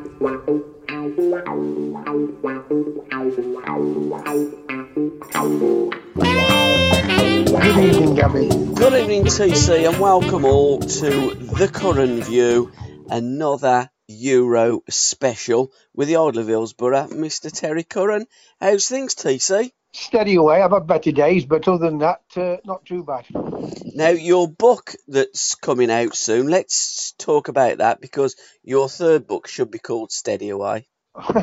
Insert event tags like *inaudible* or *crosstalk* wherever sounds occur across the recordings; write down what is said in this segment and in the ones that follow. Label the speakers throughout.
Speaker 1: Good evening, Gabby.
Speaker 2: Good evening, TC, and welcome all to The Curran View, another Euro special with the Idol of Hillsborough, Mr. Terry Curran. How's things, TC?
Speaker 1: Steady away. I've had better days, but other than that, uh, not too bad.
Speaker 2: Now, your book that's coming out soon, let's talk about that because your third book should be called Steady Away. *laughs*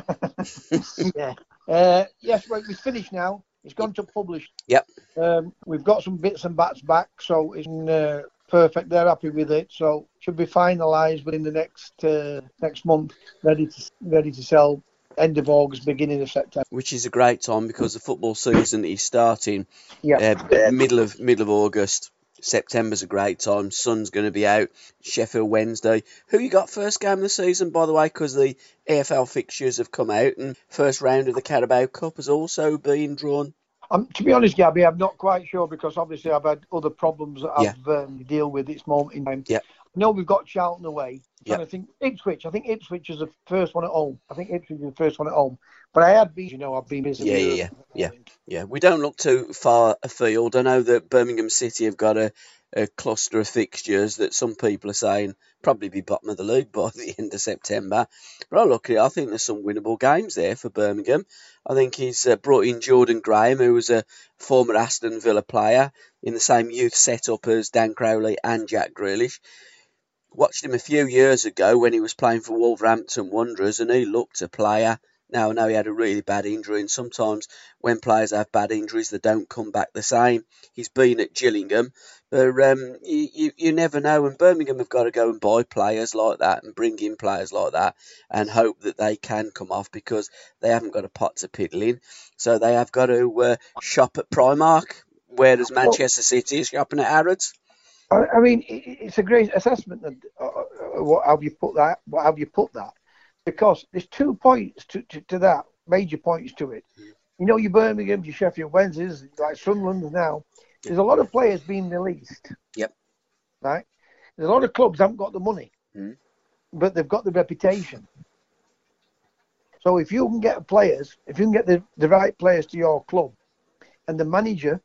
Speaker 1: yeah. Uh, yes, well, it's finished now. It's gone to publish.
Speaker 2: Yep.
Speaker 1: Um, we've got some bits and bats back, so it's uh, perfect. They're happy with it, so should be finalised within the next uh, next month, ready to ready to sell end of August, beginning of September.
Speaker 2: Which is a great time because the football season is starting
Speaker 1: Yeah.
Speaker 2: uh, middle of middle of August. September's a great time. Sun's going to be out. Sheffield Wednesday. Who you got first game of the season, by the way? Because the EFL fixtures have come out, and first round of the Carabao Cup has also been drawn.
Speaker 1: Um, to be honest, Gabby, I'm not quite sure because obviously I've had other problems that I've um, deal with this moment in time.
Speaker 2: Yeah.
Speaker 1: I know we've got Charlton away.
Speaker 2: Yeah.
Speaker 1: And I think Ipswich. I think Ipswich is the first one at home. I think Ipswich is the first one at home. But I had been, you know, I've been busy.
Speaker 2: Yeah,
Speaker 1: with
Speaker 2: yeah, yeah, Yeah, we don't look too far afield. I know that Birmingham City have got a, a cluster of fixtures that some people are saying probably be bottom of the league by *laughs* the end of September. But I look at it, I think there's some winnable games there for Birmingham. I think he's uh, brought in Jordan Graham, who was a former Aston Villa player in the same youth setup as Dan Crowley and Jack Grealish. Watched him a few years ago when he was playing for Wolverhampton Wanderers, and he looked a player. Now I know he had a really bad injury, and sometimes when players have bad injuries, they don't come back the same. He's been at Gillingham, but um, you, you, you never know. And Birmingham have got to go and buy players like that and bring in players like that and hope that they can come off because they haven't got a pot to piddle in. So they have got to uh, shop at Primark, whereas Manchester City is shopping at Harrods.
Speaker 1: I, I mean, it's a great assessment. Of, uh, uh, what have you put that? What have you put that? Because there's two points to, to, to that, major points to it. You know, your Birmingham, your Sheffield Wednesdays, like Sunderland now. There's a lot of players being released.
Speaker 2: Yep.
Speaker 1: Right. There's a lot of clubs haven't got the money,
Speaker 2: Mm.
Speaker 1: but they've got the reputation. So if you can get players, if you can get the, the right players to your club, and the manager,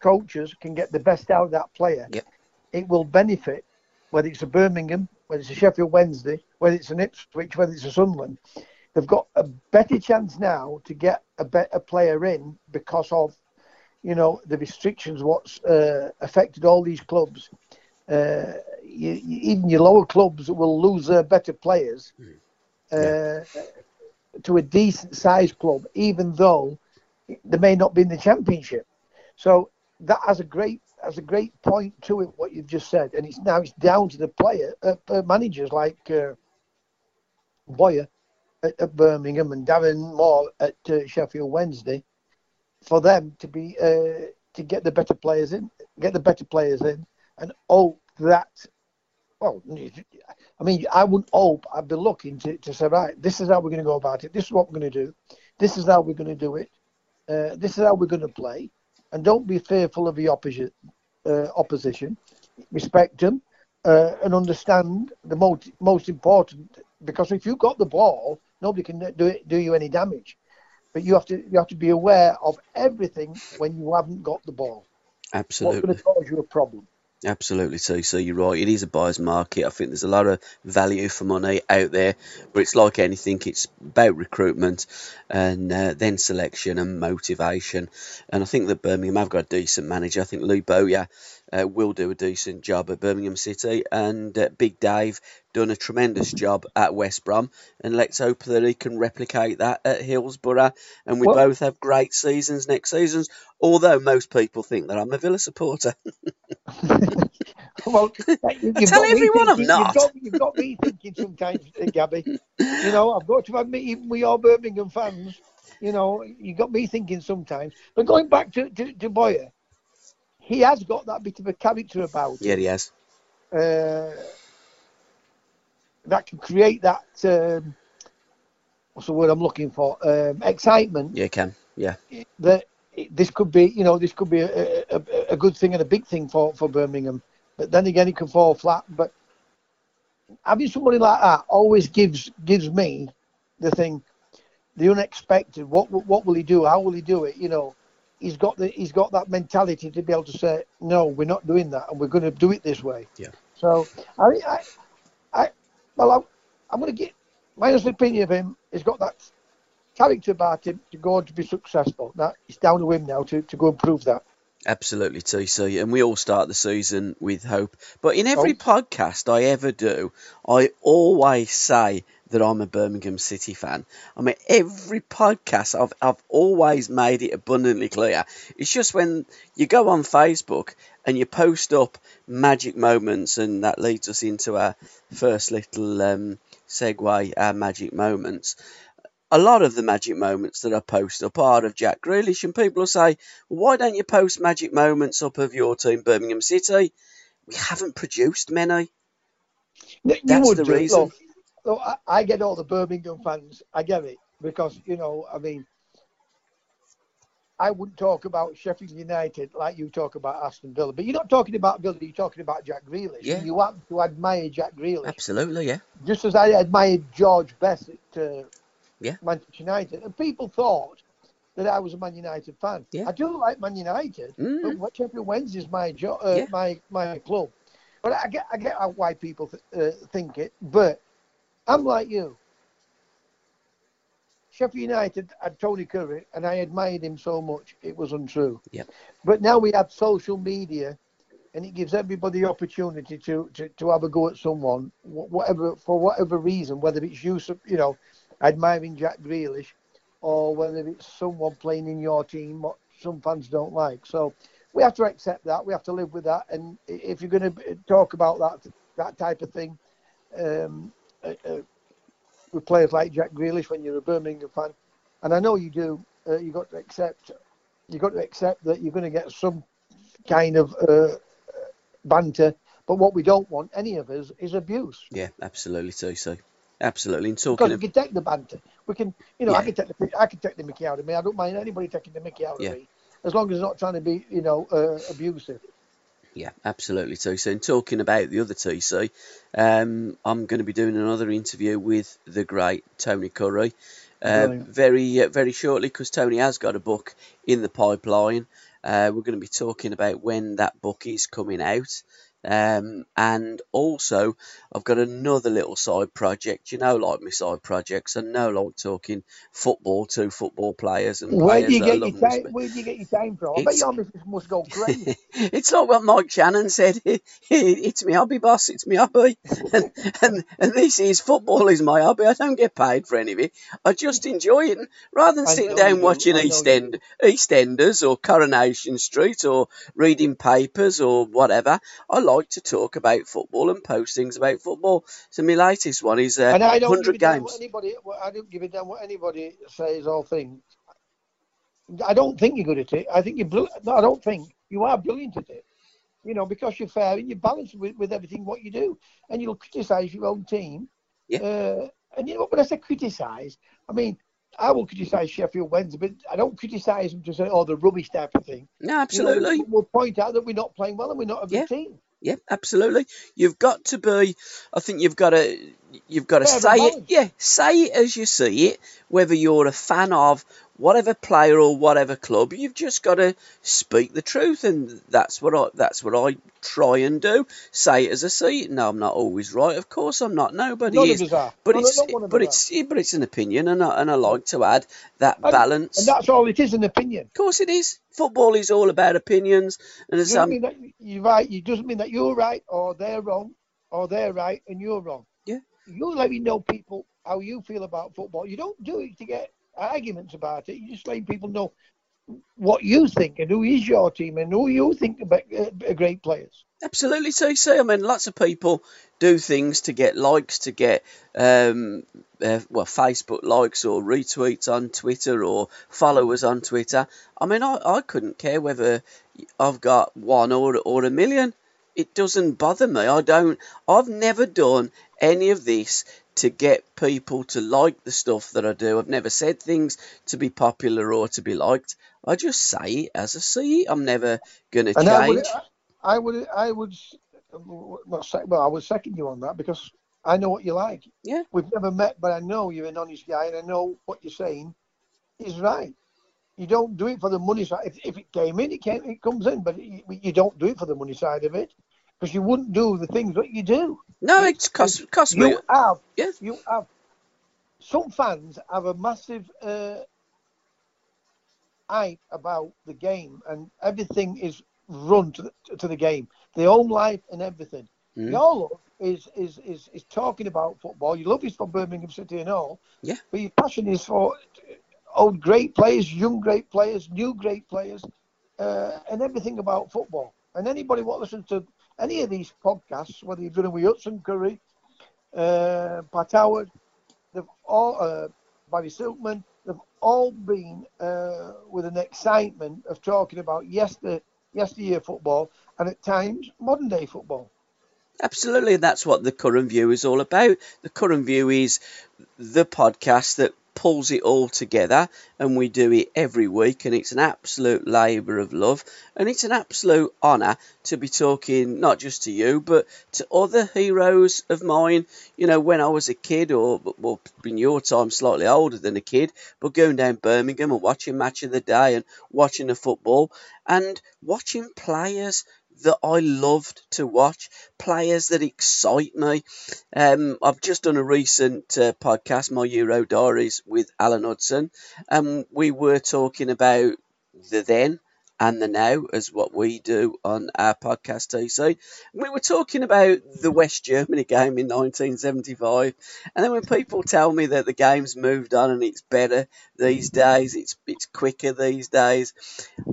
Speaker 1: coaches can get the best out of that player,
Speaker 2: Yep.
Speaker 1: it will benefit whether it's a Birmingham, whether it's a Sheffield Wednesday, whether it's an Ipswich, whether it's a Sunderland. They've got a better chance now to get a better player in because of, you know, the restrictions what's uh, affected all these clubs. Uh, you, you, even your lower clubs will lose their better players uh, to a decent sized club, even though they may not be in the championship. So that has a great has a great point to it what you've just said, and it's now it's down to the player uh, uh, managers like uh, Bowyer at, at Birmingham and Darren Moore at uh, Sheffield Wednesday for them to be uh, to get the better players in, get the better players in, and hope that. Well, I mean, I wouldn't hope. I'd be looking to, to say, right, this is how we're going to go about it. This is what we're going to do. This is how we're going to do it. Uh, this is how we're going to play. And don't be fearful of the opposite, uh, opposition. Respect them uh, and understand the most most important. Because if you've got the ball, nobody can do it, do you any damage. But you have to you have to be aware of everything when you haven't got the ball.
Speaker 2: Absolutely, What's
Speaker 1: going to cause you a problem?
Speaker 2: Absolutely, so so you're right. It is a buyer's market. I think there's a lot of value for money out there, but it's like anything. It's about recruitment and uh, then selection and motivation. And I think that Birmingham have got a decent manager. I think Lee Bowyer uh, will do a decent job at Birmingham City, and uh, Big Dave done a tremendous job at West Brom. And let's hope that he can replicate that at Hillsborough. And we
Speaker 1: Well-
Speaker 2: both have great seasons next seasons. Although most people think that I'm a Villa supporter. *laughs*
Speaker 1: well,
Speaker 2: you, I tell everyone thinking, I'm not.
Speaker 1: You've got, you've got, me thinking sometimes, uh, Gabby. You know, I've got to admit, even we are Birmingham fans, you know, you got me thinking sometimes. But going back to, to, to Bowyer, he has got that bit of a character about him.
Speaker 2: Yeah, he has.
Speaker 1: Uh, that can create that, um, what's the word I'm looking for? Um, excitement.
Speaker 2: Yeah, can. Yeah.
Speaker 1: That this could be, you know, this could be a, a, a, good thing and a big thing for, for Birmingham. But then again, it can fall flat. But having somebody like that always gives gives me the thing, the unexpected. What what will he do? How will he do it? You know, he's got the he's got that mentality to be able to say, no, we're not doing that, and we're going to do it this way.
Speaker 2: Yeah.
Speaker 1: So I I, I well, I'm, I'm going to get my honest opinion of him. He's got that character about him to go on to be successful. Now it's down to him now to, to go and prove that.
Speaker 2: Absolutely, TC. And we all start the season with hope. But in every oh. podcast I ever do, I always say that I'm a Birmingham City fan. I mean, every podcast I've, I've always made it abundantly clear. It's just when you go on Facebook and you post up magic moments, and that leads us into our first little um, segue, our magic moments a lot of the magic moments that I post up are of Jack Grealish, and people will say, well, why don't you post magic moments up of your team, Birmingham City? We haven't produced many.
Speaker 1: You That's the reason. Look, I, I get all the Birmingham fans. I get it because you know, I mean, I wouldn't talk about Sheffield United like you talk about Aston Villa. But you're not talking about Villa, you're talking about Jack Grealish.
Speaker 2: Yeah.
Speaker 1: You want to admire Jack Grealish.
Speaker 2: Absolutely, yeah.
Speaker 1: Just as I admired George Best at uh,
Speaker 2: yeah.
Speaker 1: Manchester United. And people thought that I was a Man United fan.
Speaker 2: Yeah.
Speaker 1: I do like Man United,
Speaker 2: mm.
Speaker 1: but Sheffield Wednesday is my jo- uh, yeah. my my club. But I get I get why people th- uh, think it. But I'm like you. Sheffield United had Tony Currie, and I admired him so much it was untrue.
Speaker 2: Yep.
Speaker 1: But now we have social media, and it gives everybody the opportunity to, to, to have a go at someone, whatever for whatever reason, whether it's of you know admiring Jack Grealish or whether it's someone playing in your team what some fans don't like. So we have to accept that. We have to live with that. And if you're going to talk about that that type of thing um, uh, uh, with players like Jack Grealish when you're a Birmingham fan, and I know you do, uh, you got to accept you got to accept that you're going to get some kind of uh, banter. But what we don't want, any of us, is abuse.
Speaker 2: Yeah, absolutely, so so. Absolutely. And
Speaker 1: talking because we can take the banter. We can, you know, yeah. I can take the I can take the Mickey out of me. I don't mind anybody taking the Mickey out yeah. of me, as long as it's not trying to be, you know, uh, abusive.
Speaker 2: Yeah, absolutely, TC. And talking about the other TC, um, I'm going to be doing another interview with the great Tony Currie uh, very uh, very shortly because Tony has got a book in the pipeline. Uh, we're going to be talking about when that book is coming out. Um, and also, I've got another little side project. You know, like my side projects. I know, like talking football to football players and
Speaker 1: where
Speaker 2: players
Speaker 1: do you get your time? Where do you get your time from? I bet your missus must go great. *laughs*
Speaker 2: it's like what Mike Shannon said. *laughs* it's my hobby, boss. It's my hobby, *laughs* and, and and this is football is my hobby. I don't get paid for any of it. I just enjoy it. And rather than I sitting down watching EastEnd, EastEnders or Coronation Street or reading papers or whatever, I like to talk about football and post things about football. So my latest one is uh, and I don't 100 games.
Speaker 1: Anybody, I don't give a damn what anybody says or thinks. I don't think you're good at it. I think you're brilliant. No, I don't think you are brilliant at it. You know, because you're fair and you're balanced with, with everything what you do, and you'll criticise your own team.
Speaker 2: Yeah. Uh,
Speaker 1: and you know when I say criticise, I mean I will criticise Sheffield Wednesday, but I don't criticise them to say, "Oh, the rubbish type of thing."
Speaker 2: No, absolutely. You
Speaker 1: know, we'll point out that we're not playing well and we're not a good
Speaker 2: yeah.
Speaker 1: team.
Speaker 2: Yeah, absolutely. You've got to be. I think you've got to. You've got to say it. Yeah, say it as you see it. Whether you're a fan of whatever player or whatever club, you've just got to speak the truth, and that's what I that's what I try and do. Say it as I see it. No, I'm not always right. Of course, I'm not. Nobody
Speaker 1: None
Speaker 2: is. But it's but it's yeah, but it's an opinion, and I, and I like to add that
Speaker 1: and,
Speaker 2: balance.
Speaker 1: And that's all it is, an opinion.
Speaker 2: Of course, it is. Football is all about opinions, and
Speaker 1: as that you're right. It doesn't mean that you're right or they're wrong, or they're right and you're wrong.
Speaker 2: Yeah.
Speaker 1: You let me know people how you feel about football. You don't do it to get arguments about it. You just let people know what you think and who is your team and who you think about uh, great players.
Speaker 2: Absolutely, TC. I mean, lots of people do things to get likes, to get um, uh, well Facebook likes or retweets on Twitter or followers on Twitter. I mean, I, I couldn't care whether I've got one or or a million. It doesn't bother me. I don't. I've never done any of this to get people to like the stuff that I do. I've never said things to be popular or to be liked. I just say it as I see it. I'm never going to change.
Speaker 1: I would, I would, well, I would second you on that because I know what you like.
Speaker 2: Yeah.
Speaker 1: We've never met, but I know you're an honest guy, and I know what you're saying is right. You don't do it for the money side. If, if it came in, it came, it comes in, but you, you don't do it for the money side of it because you wouldn't do the things that you do.
Speaker 2: No, it's cost, cost
Speaker 1: you
Speaker 2: me.
Speaker 1: have,
Speaker 2: yeah.
Speaker 1: you have. Some fans have a massive uh, hype about the game, and everything is run to the, to the game. Their own life and everything. Mm. Your love is, is, is, is talking about football. Your love is for Birmingham City and all.
Speaker 2: Yeah.
Speaker 1: But your passion is for old great players, young great players, new great players, uh, and everything about football. And anybody what listens to any of these podcasts, whether you've done it with Hudson Currie, uh, Pat Howard, they've all, uh, Barry Silkman, they've all been uh, with an excitement of talking about yesterday yesteryear football and at times modern day football.
Speaker 2: Absolutely, that's what the Curran View is all about. The Curran View is the podcast that pulls it all together and we do it every week and it's an absolute labour of love and it's an absolute honour to be talking not just to you but to other heroes of mine. You know when I was a kid or well in your time slightly older than a kid but going down Birmingham and watching match of the day and watching the football and watching players that I loved to watch, players that excite me. Um, I've just done a recent uh, podcast, My Euro Diaries, with Alan Hudson, and we were talking about the then and the now as what we do on our podcast TC. We were talking about the West Germany game in 1975, and then when people tell me that the game's moved on and it's better these days, it's it's quicker these days,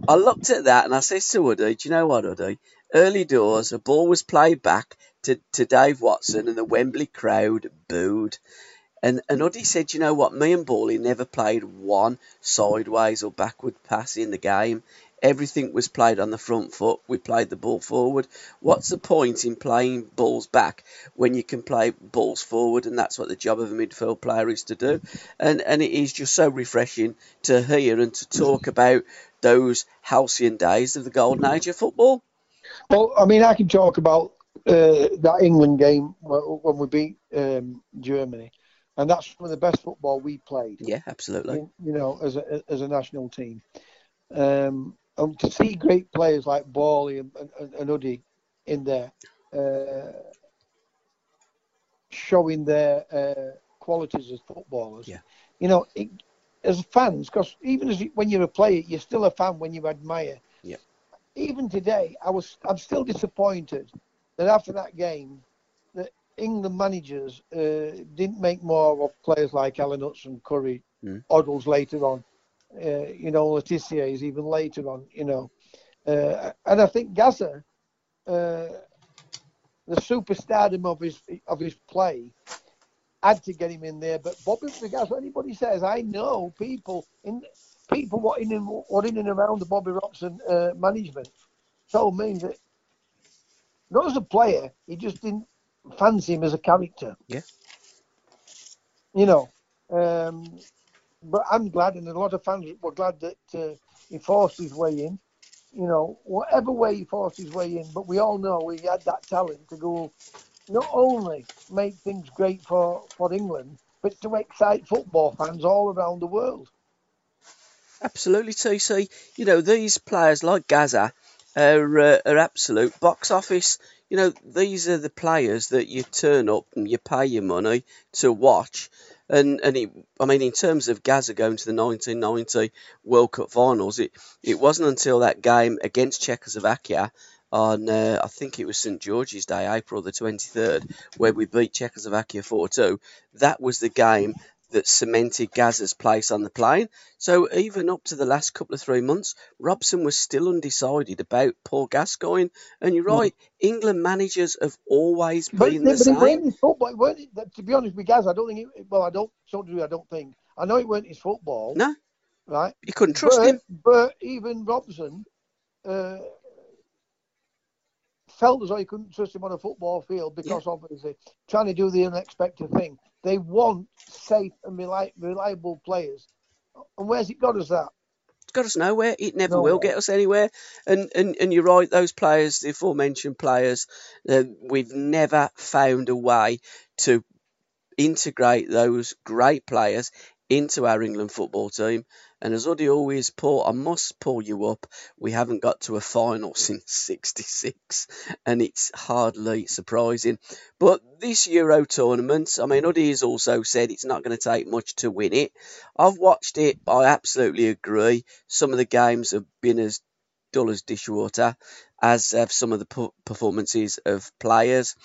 Speaker 2: I looked at that and I said to Woody, do you know what, Woody? Early doors, a ball was played back to, to Dave Watson, and the Wembley crowd booed. And, and Uddy said, you know what, me and Bally never played one sideways or backward pass in the game. Everything was played on the front foot. We played the ball forward. What's the point in playing balls back when you can play balls forward? And that's what the job of a midfield player is to do. And and it is just so refreshing to hear and to talk about those halcyon days of the golden age of football.
Speaker 1: Well, I mean, I can talk about uh, that England game when we beat um, Germany, and that's one of the best football we played.
Speaker 2: Yeah, absolutely.
Speaker 1: You know, as a as a national team, um, and to see great players like Bally and, and, and Uddy in there, uh, showing their uh, qualities as footballers.
Speaker 2: Yeah.
Speaker 1: You know, it, as fans, because even as when you're a player, you're still a fan when you admire even today, I was I'm still disappointed that after that game, that England managers uh, didn't make more of players like Alan Hudson, Currie, mm. Hoddles later on. Uh, you know, Le Tissier is even later on. You know, uh, and I think Gazza, uh, the superstardom of his of his play, had to get him in there. But Bobby Gazza, anybody says, I know people in people what in and what in and around the Bobby Robson uh, management told me that not as a player, he just didn't fancy him as a character.
Speaker 2: Yeah.
Speaker 1: You know, um, but I'm glad, and a lot of fans were glad that uh, he forced his way in. You know, whatever way he forced his way in, but we all know he had that talent to go not only make things great for, for England, but to excite football fans all around the world.
Speaker 2: Absolutely, TC. You know, these players like Gazza are, uh, are absolute box office. You know, these are the players that you turn up and you pay your money to watch. And and it, I mean, in terms of Gazza going to the 1990 World Cup Finals, it, it wasn't until that game against Czechoslovakia on uh, I think it was St George's Day, April the 23rd, where we beat Czechoslovakia 4 2. That was the game that cemented Gazza's place on the plane. So even up to the last couple of three months, Robson was still undecided about Paul Gascoigne. And you're right, England managers have always
Speaker 1: But,
Speaker 2: been
Speaker 1: but
Speaker 2: the
Speaker 1: it
Speaker 2: same.
Speaker 1: weren't his football. It weren't, to be honest with Gaz, I don't think. It, well, I don't. So do I don't think. I know it weren't his football.
Speaker 2: No,
Speaker 1: Right.
Speaker 2: you couldn't trust
Speaker 1: but,
Speaker 2: him.
Speaker 1: But even Robson uh, felt as though you couldn't trust him on a football field because obviously trying to do the unexpected thing. They want safe and reliable players. And where's it got us that?
Speaker 2: It's got us nowhere. It never will get us anywhere. And and, and you're right. Those players, the aforementioned players, uh, we've never found a way to integrate those great players into our England football team. And as Uddy always pull, I must pull you up. We haven't got to a final *laughs* since '66, and it's hardly surprising. But this Euro tournament, I mean, Uddy has also said it's not going to take much to win it. I've watched it. I absolutely agree. Some of the games have been as dull as dishwater, as have some of the performances of players.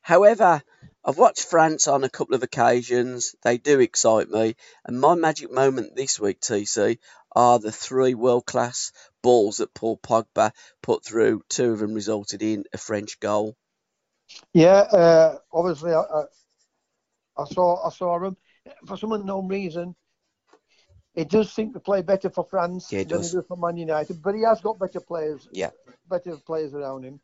Speaker 2: However, I've watched France on a couple of occasions. They do excite me. And my magic moment this week, TC, are the three world class balls that Paul Pogba put through. Two of them resulted in a French goal.
Speaker 1: Yeah, uh, obviously, I, I, I saw I saw him for some unknown reason. It does seem to play better for France
Speaker 2: Yeah,
Speaker 1: than
Speaker 2: does.
Speaker 1: it does for Man United, but he has got better players.
Speaker 2: Yeah.
Speaker 1: better players around him.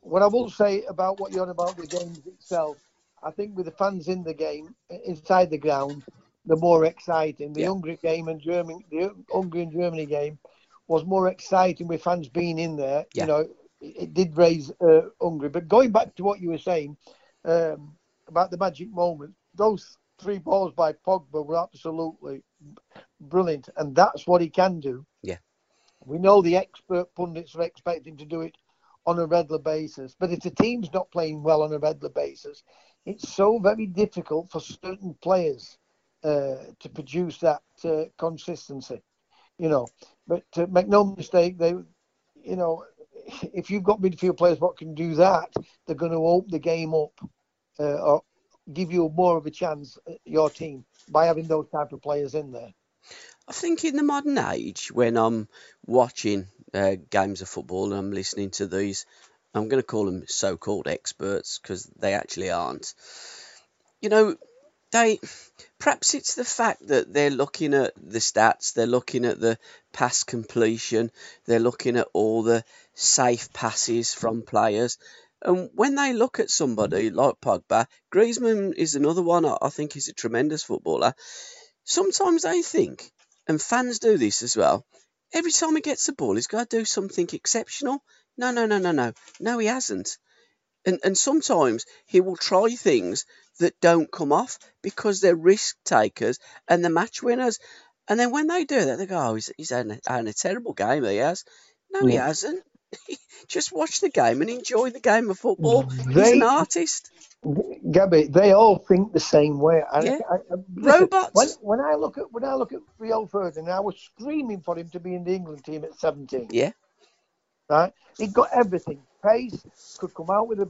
Speaker 1: What I will say about what you're on about the games itself, I think with the fans in the game, inside the ground, the more exciting. The
Speaker 2: Yeah.
Speaker 1: Hungary game and Germany, the Hungary and Germany game, was more exciting with fans being in there.
Speaker 2: Yeah.
Speaker 1: You know, it, it did raise uh, Hungary. But going back to what you were saying um, about the magic moment, those three balls by Pogba were absolutely brilliant, and that's what he can do.
Speaker 2: Yeah.
Speaker 1: We know the expert pundits are expecting to do it on a regular basis, but if the team's not playing well on a regular basis, it's so very difficult for certain players uh, to produce that uh, consistency. You know, but uh, make no mistake, they, you know, if you've got midfield players what can do that, they're going to open the game up uh, or give you more of a chance, uh, your team, by having those type of players in there.
Speaker 2: I think in the modern age, when I'm watching games of football and I'm listening to these, I'm going to call them so-called experts because they actually aren't. You know, they perhaps it's the fact that they're looking at the stats, they're looking at the pass completion, they're looking at all the safe passes from players. And when they look at somebody like Pogba, Griezmann is another one. I think he's a tremendous footballer. Sometimes they think, and fans do this as well. Every time he gets the ball, he's got to do something exceptional. No, no, no, no, no, no. He hasn't. And and sometimes he will try things that don't come off because they're risk takers and the match winners. And then when they do that, they go, "Oh, he's he's having a, a terrible game. He has." No, he hasn't. *laughs* Just watch the game and enjoy the game of football. He's an artist.
Speaker 1: Gabby, they all think the same way. I,
Speaker 2: Yeah.
Speaker 1: I, I,
Speaker 2: Robots.
Speaker 1: When, when I look at when I look at Rio Ferdinand, I was screaming for him to be in the England team at 17.
Speaker 2: Yeah.
Speaker 1: Right, he got everything. Pace, could come out with a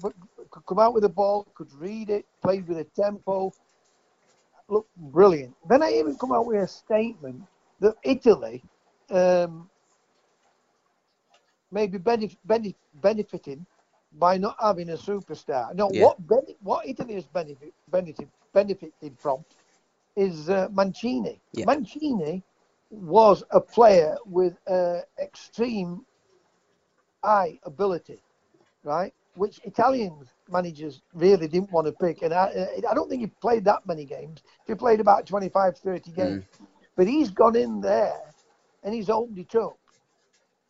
Speaker 1: could come out with a ball, could read it, played with a tempo. Looked brilliant. Then I even come out with a statement that Italy um, may be benef- benef- benefiting by not having a superstar. No,
Speaker 2: Yeah.
Speaker 1: what bene- what Italy has benefit, benefit, benefited from is uh, Mancini.
Speaker 2: Yeah.
Speaker 1: Mancini was a player with uh, extreme eye ability, right? Which Italian managers really didn't want to pick. And I, I don't think he played that many games. He played about 25, 30 games. But he's gone in there and he's opened it up.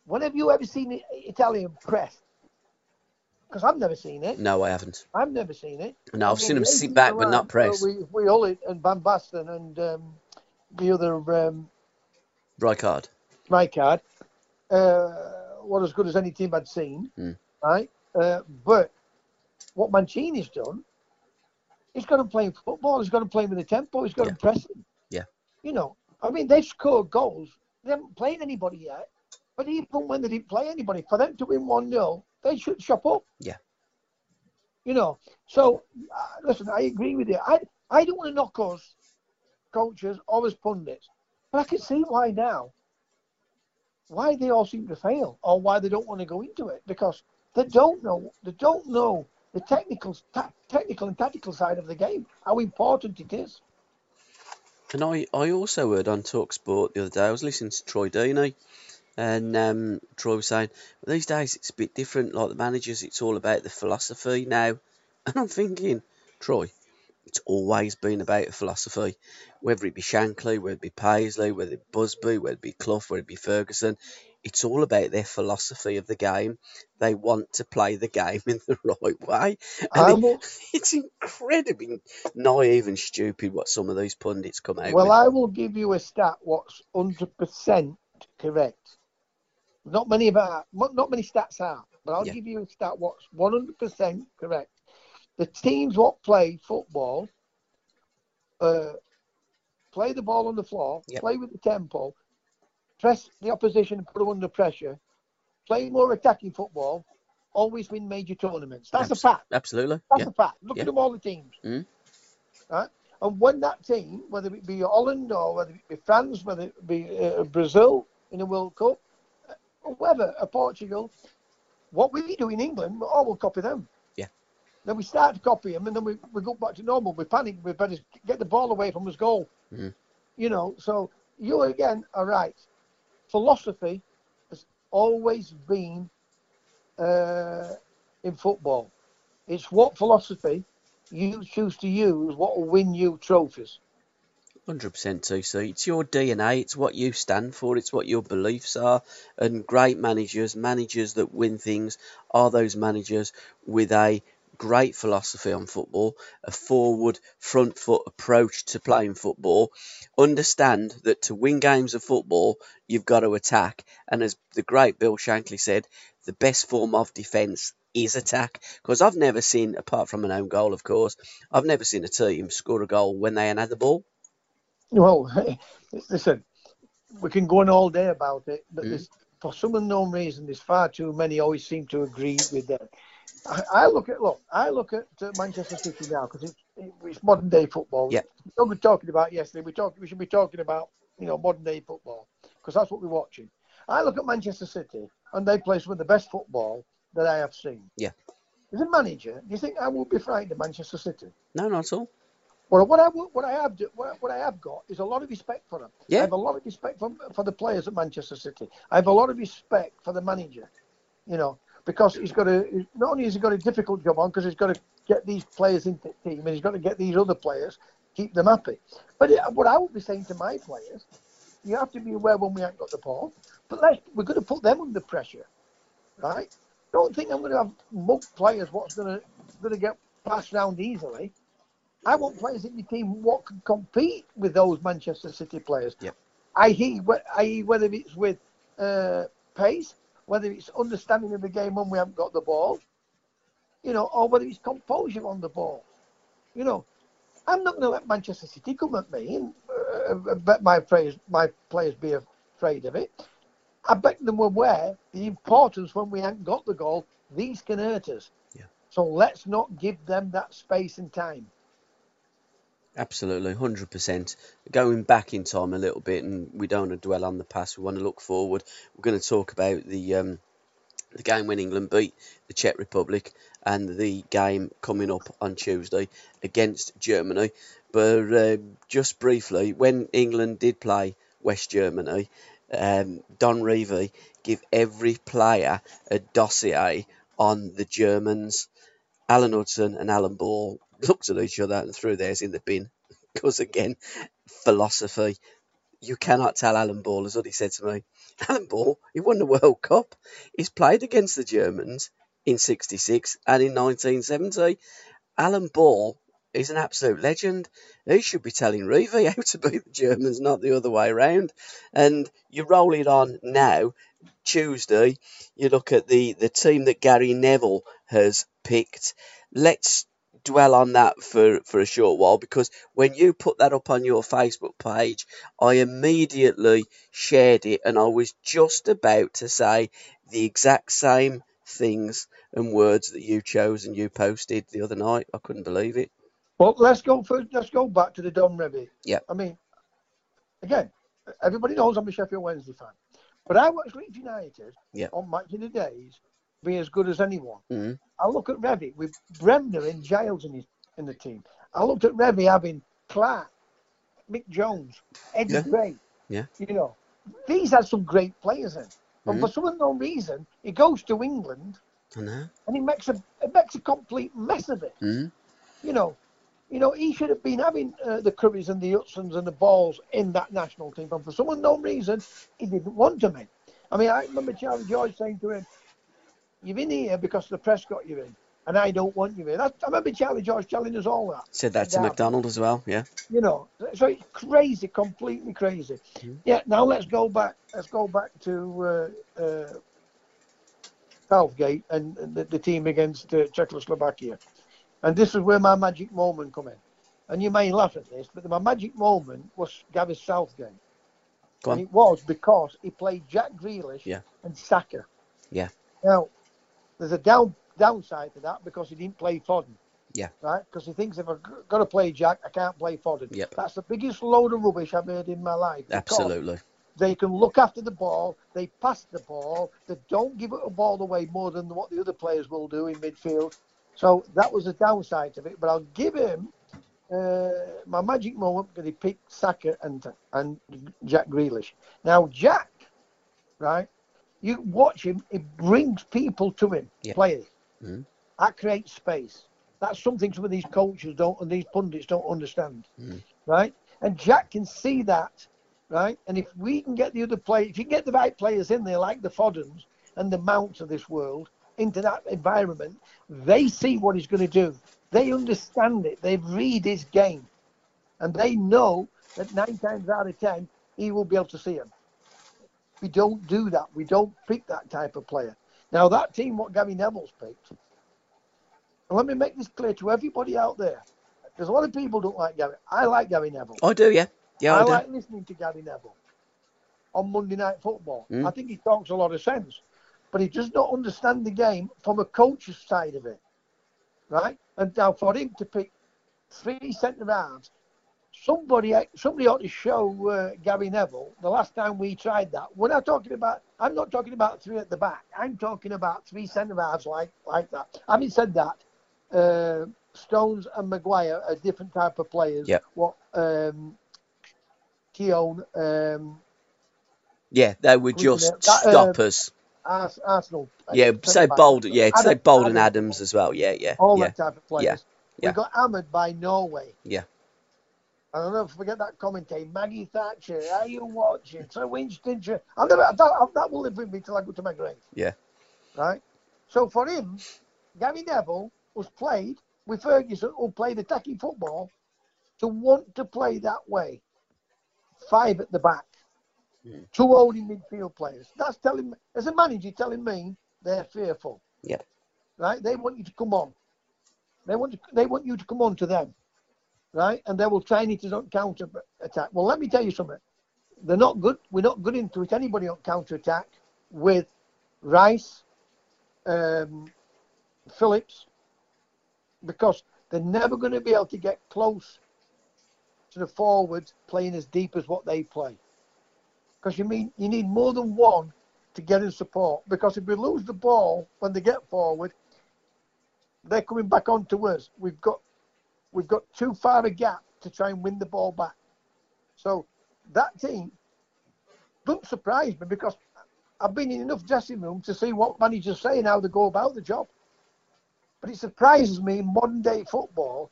Speaker 1: When have you ever seen the Italian press? Because I've never seen it.
Speaker 2: No, I haven't.
Speaker 1: I've never seen it.
Speaker 2: No, I've
Speaker 1: I mean,
Speaker 2: seen him sit
Speaker 1: 18
Speaker 2: back but not press.
Speaker 1: We, we Gullit and Van Basten and um, the other um,
Speaker 2: Rijkaard.
Speaker 1: Rijkaard uh, were as good as any team I'd seen,
Speaker 2: Mm.
Speaker 1: right? Uh, but what Mancini's done, he's got him playing football. He's got him playing with the tempo. He's got
Speaker 2: Yeah.
Speaker 1: him pressing.
Speaker 2: Yeah.
Speaker 1: You know, I mean, they've scored goals. They haven't played anybody yet. But even when they didn't play anybody, for them to win 1 0, they should shop up.
Speaker 2: Yeah.
Speaker 1: You know, so uh, listen, I agree with you. I, I don't want to knock us coaches or as pundits. But I can see why now. Why they all seem to fail, or why they don't want to go into it, because they don't know. They don't know the technical, ta- technical and tactical side of the game, how important it is.
Speaker 2: And I, I also heard on Talksport the other day, I was listening to Troy Deeney, and um, Troy was saying, well, these days it's a bit different, like the managers, it's all about the philosophy now. *laughs* And I'm thinking, Troy, it's always been about philosophy, whether it be Shankly, whether it be Paisley, whether it be Busby, whether it be Clough, whether it be Ferguson. It's all about their philosophy of the game. They want to play the game in the *laughs* right way. And it, *laughs* it's incredibly naive and stupid what some of these pundits come out with.
Speaker 1: well,
Speaker 2: with.
Speaker 1: I will give you a stat what's 100% correct. Not many about, not many stats are, but I'll
Speaker 2: Yeah.
Speaker 1: give you a stat what's 100% correct. The teams what play football uh, play the ball on the floor,
Speaker 2: Yep.
Speaker 1: play with the tempo, press the opposition and put them under pressure, play more attacking football, always win major tournaments. That's a fact.
Speaker 2: Absolutely.
Speaker 1: That's
Speaker 2: Yeah.
Speaker 1: a fact. Look
Speaker 2: Yeah.
Speaker 1: at them all the teams.
Speaker 2: Mhm.
Speaker 1: Right? And when that team, whether it be Holland or whether it be France, whether it be uh, Brazil in the World Cup, uh, or whoever, uh, Portugal, what we do in England, we all will copy them. Then we start to copy them, and then we, we go back to normal. We panic. We better get the ball away from his goal.
Speaker 2: Mhm.
Speaker 1: You know, so you again are right. Philosophy has always been uh, in football. It's what philosophy you choose to use what will win you trophies.
Speaker 2: Hundred percent, TC. It's your DNA. It's what you stand for. It's what your beliefs are. And great managers, managers that win things, are those managers with a great philosophy on football, a forward, front foot approach to playing football. Understand that to win games of football, you've got to attack. And as the great Bill Shankly said, the best form of defence is attack. Because I've never seen, apart from an own goal, of course, I've never seen a team score a goal when they had the ball.
Speaker 1: Well, *laughs* listen, we can go on all day about it, but
Speaker 2: Mm.
Speaker 1: there's, for some unknown reason, there's far too many always seem to agree with that. I, I look at look, I look at uh, Manchester City now because it's, it's modern day football.
Speaker 2: Yeah.
Speaker 1: We were talking about yesterday, we talk, we should be talking about you know modern day football because that's what we're watching. I look at Manchester City and they play some of the best football that I have seen.
Speaker 2: Yeah.
Speaker 1: As a manager, do you think I would be frightened of Manchester City?
Speaker 2: No, not at all.
Speaker 1: Well, what I what I have do, what, what I have got is a lot of respect for them.
Speaker 2: Yeah.
Speaker 1: I have a lot of respect for for the players at Manchester City. I have a lot of respect for the manager. You know, because he's got a not only has he got a difficult job on because he's got to get these players into the team and he's got to get these other players keep them happy. But what I would be saying to my players, you have to be aware when we haven't got the ball. But let's, we're going to put them under pressure, right? Don't think I'm going to have mug players what's going to going to get passed round easily. I want players in the team what can compete with those Manchester City players.
Speaker 2: Yep.
Speaker 1: I.e., i.e., whether it's with uh, pace, whether it's understanding of the game when we haven't got the ball, you know, or whether it's composure on the ball. You know, I'm not going to let Manchester City come at me and uh, bet my players, my players be afraid of it. I bet them aware the importance when we haven't got the goal. These can hurt us.
Speaker 2: Yeah.
Speaker 1: So let's not give them that space and time.
Speaker 2: Absolutely, hundred percent. Going back in time a little bit, and we don't want to dwell on the past. We want to look forward. We're going to talk about the um, the game when England beat the Czech Republic and the game coming up on Tuesday against Germany. But uh, just briefly, when England did play West Germany, um, Don Revie gave every player a dossier on the Germans. Alan Hudson and Alan Ball looked at each other and threw theirs in the bin. *laughs* Because again, philosophy. You cannot tell Alan Ball, as what he said to me. *laughs* Alan Ball, he won the World Cup. He's played against the Germans in 66 and in 1970. Alan Ball is an absolute legend. He should be telling Reeve *laughs* how to beat the Germans, not the other way around. And you roll it on now, Tuesday, you look at the, the team that Gary Neville has picked. Let's dwell on that for, for a short while because when you put that up on your Facebook page, I immediately shared it and I was just about to say the exact same things and words that you chose and you posted the other night. I couldn't believe it.
Speaker 1: Well, let's go first. Let's go back to the Don Revie.
Speaker 2: Yeah.
Speaker 1: I mean, again, everybody knows I'm a Sheffield Wednesday fan, but I watch Leeds United
Speaker 2: Yeah.
Speaker 1: on match of the days be as good as anyone.
Speaker 2: Mhm.
Speaker 1: I look at Revie with Bremner and Giles in his in the team. I looked at Revie having Clark, Mick Jones, Eddie
Speaker 2: Yeah.
Speaker 1: Gray.
Speaker 2: Yeah.
Speaker 1: You know, these had some great players in. But
Speaker 2: Mhm.
Speaker 1: for some unknown reason, he goes to England and he makes a makes a complete mess of it.
Speaker 2: Mhm.
Speaker 1: You know, you know he should have been having uh, the Currys and the Hudsons and the Balls in that national team, but for some unknown reason, he didn't want them in. I mean, I remember Charlie George saying to him, "You're in here because the press got you in, and I don't want you in." That's, I remember Charlie George telling us all that.
Speaker 2: Said that to. McDonald as well. Yeah.
Speaker 1: You know, so it's crazy, completely crazy.
Speaker 2: Mhm.
Speaker 1: Yeah. Now let's go back. Let's go back to uh, uh, Southgate and and the, the team against uh, Czechoslovakia, and this is where my magic moment come in. And you may laugh at this, but my magic moment was Gary Southgate. And it was because he played Jack Grealish
Speaker 2: Yeah.
Speaker 1: and Saka.
Speaker 2: Yeah.
Speaker 1: Now, there's a down downside to that because he didn't play Foden.
Speaker 2: Yeah.
Speaker 1: Right? Because he thinks if I've got to play Jack, I can't play Foden.
Speaker 2: Yep.
Speaker 1: That's the biggest load of rubbish I've heard in my life.
Speaker 2: Absolutely.
Speaker 1: They can look after the ball, they pass the ball, they don't give it a ball away more than what the other players will do in midfield. So that was the downside of it. But I'll give him uh, my magic moment because he picked Saka and and Jack Grealish. Now Jack, right? You watch him; it brings people to him,
Speaker 2: Yeah.
Speaker 1: players.
Speaker 2: Mhm.
Speaker 1: That creates space. That's something some of these coaches don't and these pundits don't understand,
Speaker 2: Mhm.
Speaker 1: right? And Jack can see that, right? And if we can get the other players, if you get the right players in there, like the Fodens and the Mounts of this world, into that environment, they see what he's going to do. They understand it. They read his game, and they know that nine times out of ten he will be able to see him. We don't do that. We don't pick that type of player. Now that team, what Gary Neville's picked. And let me make this clear to everybody out there. There's a lot of people don't like Gary. I like Gary Neville.
Speaker 2: I do. Yeah. Yeah. I,
Speaker 1: I like listening to Gary Neville on Monday Night Football.
Speaker 2: Mm.
Speaker 1: I think he talks a lot of sense, but he does not understand the game from a coach's side of it, right? And now for him to pick three centre halves, somebody somebody ought to show uh, Gary Neville the last time we tried that. We're not talking about. I'm not talking about three at the back. I'm talking about three centre halves like like that. Having said that, uh, Stones and Maguire are different type of players.
Speaker 2: Yep.
Speaker 1: What um, Keown, um,
Speaker 2: Yeah. They were just
Speaker 1: in it? That, uh,
Speaker 2: stoppers.
Speaker 1: Ars- Arsenal. uh,
Speaker 2: Yeah. Say. Bolden. Yeah. Say
Speaker 1: Adam-
Speaker 2: Bolden
Speaker 1: Adam-
Speaker 2: Adams as well. Yeah. Yeah.
Speaker 1: All
Speaker 2: Yeah.
Speaker 1: that type of players.
Speaker 2: Yeah, yeah.
Speaker 1: We got hammered by Norway.
Speaker 2: Yeah.
Speaker 1: I don't know if forget that commentator, Maggie Thatcher. Are you watching? So Winston, I'll never, that, that will live with me till I go to my grave.
Speaker 2: Yeah.
Speaker 1: Right. So for him, Gary Neville was played with Ferguson, who played attacking football, to want to play that way. Five at the back,
Speaker 2: Mm.
Speaker 1: two holding midfield players. That's telling me, as a manager, telling me they're fearful.
Speaker 2: Yeah.
Speaker 1: Right. They want you to come on. They want to, they want you to come on to them right? And they will try it on counter attack. Well, let me tell you something. They're not good. We're not good into it. Anybody on counter attack with Rice, um, Phillips, because they're never going to be able to get close to the forwards playing as deep as what they play. Because you mean you need more than one to get in support. Because if we lose the ball when they get forward, they're coming back onto us. We've got we've got too far a gap to try and win the ball back. So that team doesn't surprise me because I've been in enough dressing rooms to see what managers say and how they go about the job. But it surprises me in modern day football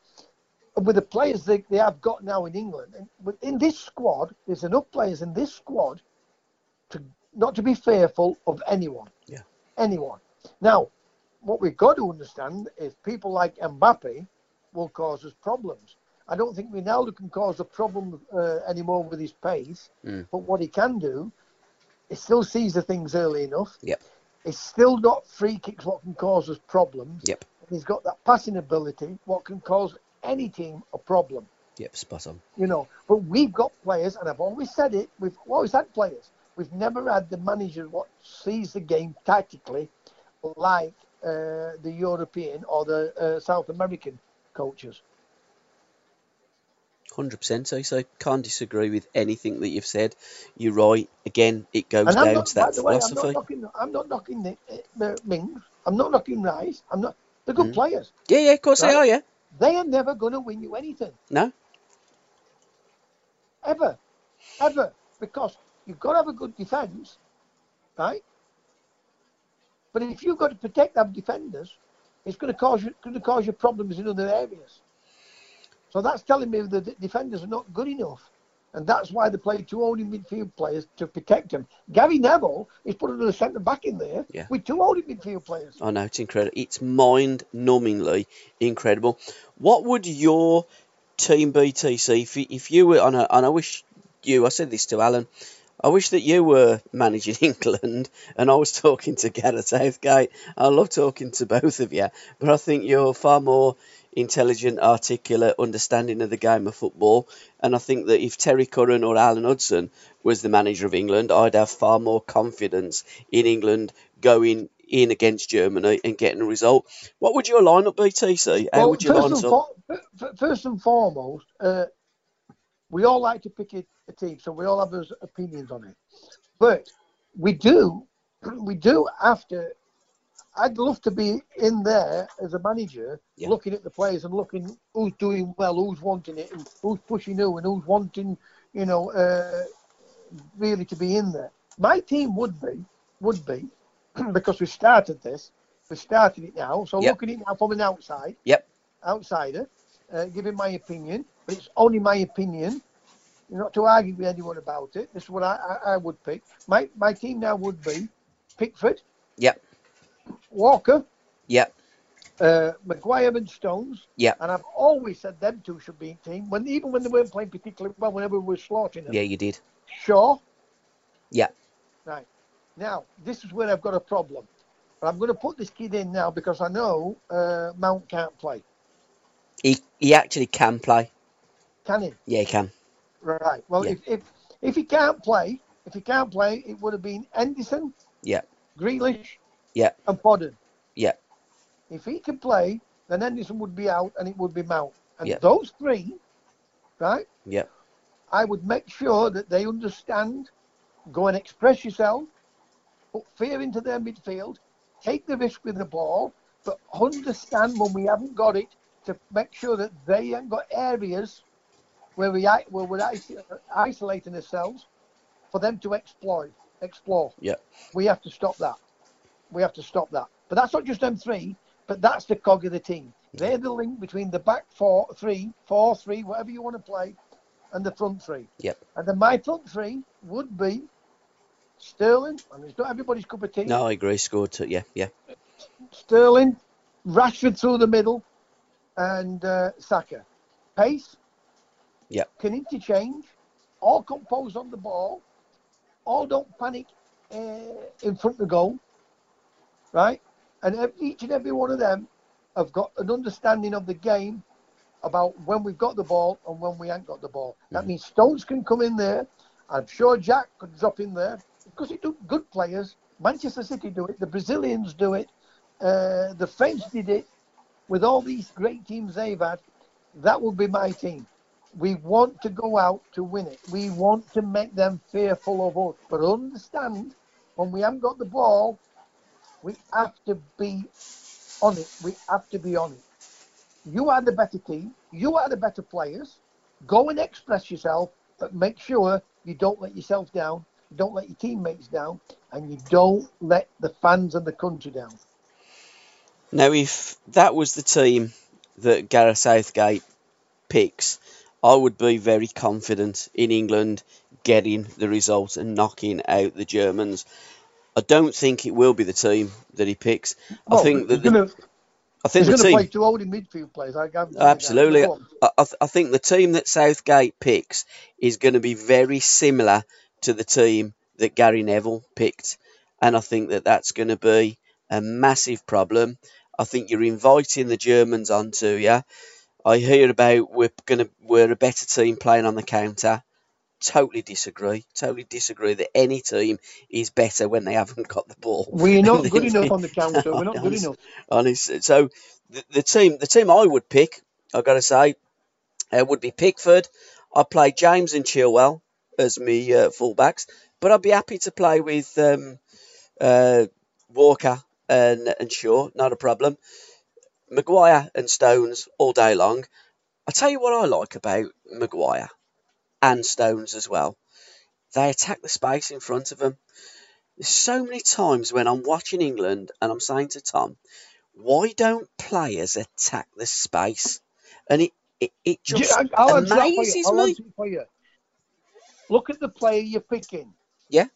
Speaker 1: and with the players they, they have got now in England. And in this squad, there's enough players in this squad to not to be fearful of anyone.
Speaker 2: Yeah.
Speaker 1: Anyone. Now, what we've got to understand is people like Mbappe will cause us problems. I don't think Ronaldo can cause a problem uh, anymore with his pace,
Speaker 2: Mm.
Speaker 1: but what he can do, he still sees the things early enough.
Speaker 2: Yep.
Speaker 1: He's still got free kicks, what can cause us problems.
Speaker 2: Yep.
Speaker 1: And he's got that passing ability, what can cause any team a problem.
Speaker 2: Yep. Spot on.
Speaker 1: You know, but we've got players, and I've always said it. We've always had players. We've never had the manager what sees the game tactically, like uh, the European or the uh, South American coaches.
Speaker 2: Hundred percent. I So can't disagree with anything that you've said. You're right. Again, it goes down
Speaker 1: not,
Speaker 2: to that
Speaker 1: the way, I'm not knocking, I'm not knocking the, the Mings. I'm not knocking Rice. I'm not. They're good
Speaker 2: Mm.
Speaker 1: players.
Speaker 2: Yeah, yeah, of course they are. Yeah.
Speaker 1: They are never going to win you anything,
Speaker 2: No.
Speaker 1: ever, ever, because you've got to have a good defence, right? But if you've got to protect them defenders, it's going to cause you going to cause you problems in other areas. So that's telling me that the defenders are not good enough. And that's why they play two holding midfield players to protect them. Gary Neville is put another centre back in there
Speaker 2: Yeah.
Speaker 1: with two holding midfield players.
Speaker 2: I know it's incredible. It's mind-numbingly incredible. What would your team be, TC? If you, if you were on a, and I wish you, I said this to Alan, I wish that you were managing *laughs* England and I was talking to Gareth Southgate. I love talking to both of you, but I think you're far more intelligent, articulate, understanding of the game of football. And I think that if Terry Curran or Alan Hudson was the manager of England, I'd have far more confidence in England going in against Germany and getting a result. What would your lineup be, TC? How
Speaker 1: Well,
Speaker 2: would you line up?
Speaker 1: for, f- f- first and foremost, uh, we all like to pick a, a team, so we all have those opinions on it. But we do, *clears throat* we do have to. I'd love to be in there as a manager,
Speaker 2: Yeah.
Speaker 1: looking at the players and looking who's doing well, who's wanting it, and who's pushing who, and who's wanting, you know, uh, really to be in there. My team would be, would be, *clears throat* because we started this, we started it now. So
Speaker 2: Yep.
Speaker 1: looking at it now from an outside,
Speaker 2: Yep.
Speaker 1: outsider, uh, giving my opinion, but it's only my opinion. You're not to argue with anyone about it. This is what I, I, I would pick. My my team now would be Pickford,
Speaker 2: Yep.
Speaker 1: Walker,
Speaker 2: Yep.
Speaker 1: uh, Maguire and Stones.
Speaker 2: Yeah.
Speaker 1: And I've always said them two should be in team. When even when they weren't playing particularly well, whenever we were slaughtering them.
Speaker 2: Yeah, you did.
Speaker 1: Shaw.
Speaker 2: Yeah.
Speaker 1: Right. Now, this is where I've got a problem. But I'm going to put this kid in now because I know uh, Mount can't play.
Speaker 2: He, he actually can play.
Speaker 1: Can he?
Speaker 2: Yeah, he can.
Speaker 1: Right. Well,
Speaker 2: Yeah.
Speaker 1: if, if if he can't play, if he can't play, it would have been Henderson,
Speaker 2: Yeah.
Speaker 1: Grealish,
Speaker 2: Yeah.
Speaker 1: and Foden.
Speaker 2: Yeah.
Speaker 1: If he can play, then Henderson would be out, and it would be Mount. And
Speaker 2: Yeah.
Speaker 1: those three, right?
Speaker 2: Yeah.
Speaker 1: I would make sure that they understand, go and express yourself, put fear into their midfield, take the risk with the ball, but understand when we haven't got it to make sure that they haven't got areas where we where we're isolating ourselves for them to exploit, explore.
Speaker 2: Yeah.
Speaker 1: We have to stop that. We have to stop that. But that's not just them three, but that's the cog of the team. Mm-hmm. They're the link between the back four, three, four, three, whatever you want to play, and the front three.
Speaker 2: Yep.
Speaker 1: And then my front three would be Sterling, and it's not everybody's cup of tea.
Speaker 2: No, I agree. Scored two. Yeah, yeah.
Speaker 1: Sterling, Rashford through the middle, and uh, Saka. Pace.
Speaker 2: Yep.
Speaker 1: Can interchange. All composed on the ball. All don't panic uh, in front of the goal. Right? And each and every one of them have got an understanding of the game about when we've got the ball and when we ain't got the ball. That
Speaker 2: Mhm.
Speaker 1: means Stones can come in there. I'm sure Jack could drop in there because he do good players. Manchester City do it. The Brazilians do it. Uh, the French did it with all these great teams they've had. That would be my team. We want to go out to win it. We want to make them fearful of us. But understand, when we haven't got the ball, we have to be on it. We have to be on it. You are the better team. You are the better players. Go and express yourself, but make sure you don't let yourself down. You don't let your teammates down, and you don't let the fans and the country down.
Speaker 2: Now, if that was the team that Gareth Southgate picks, I would be very confident in England getting the result and knocking out the Germans. I don't think it will be the team that he picks. I think that the, I think
Speaker 1: he's
Speaker 2: the
Speaker 1: going to
Speaker 2: team
Speaker 1: play two holding midfield players. I haven't seen that.
Speaker 2: Absolutely. I, I, I think the team that Southgate picks is going to be very similar to the team that Gary Neville picked, and I think that that's going to be a massive problem. I think you're inviting the Germans onto you. I hear about we're to we're a better team playing on the counter. Totally disagree. Totally disagree that any team is better when they haven't got the ball.
Speaker 1: We're not good *laughs* enough on the counter. We're not good enough.
Speaker 2: honest. So the, the team, the team I would pick, I've got to say, uh, would be Pickford. I play James and Chilwell as me uh, fullbacks, but I'd be happy to play with um, uh, Walker and and Shaw, not a problem. Maguire and Stones all day long. I tell you what I like about Maguire and Stones as well. They attack the space in front of them. There's so many times when I'm watching England and I'm saying to Tom, why don't players attack the space? And it, it, it just
Speaker 1: Yeah, I'll answer that for you.
Speaker 2: amazes me.
Speaker 1: answer it for you. Look at the player you're picking.
Speaker 2: Yeah.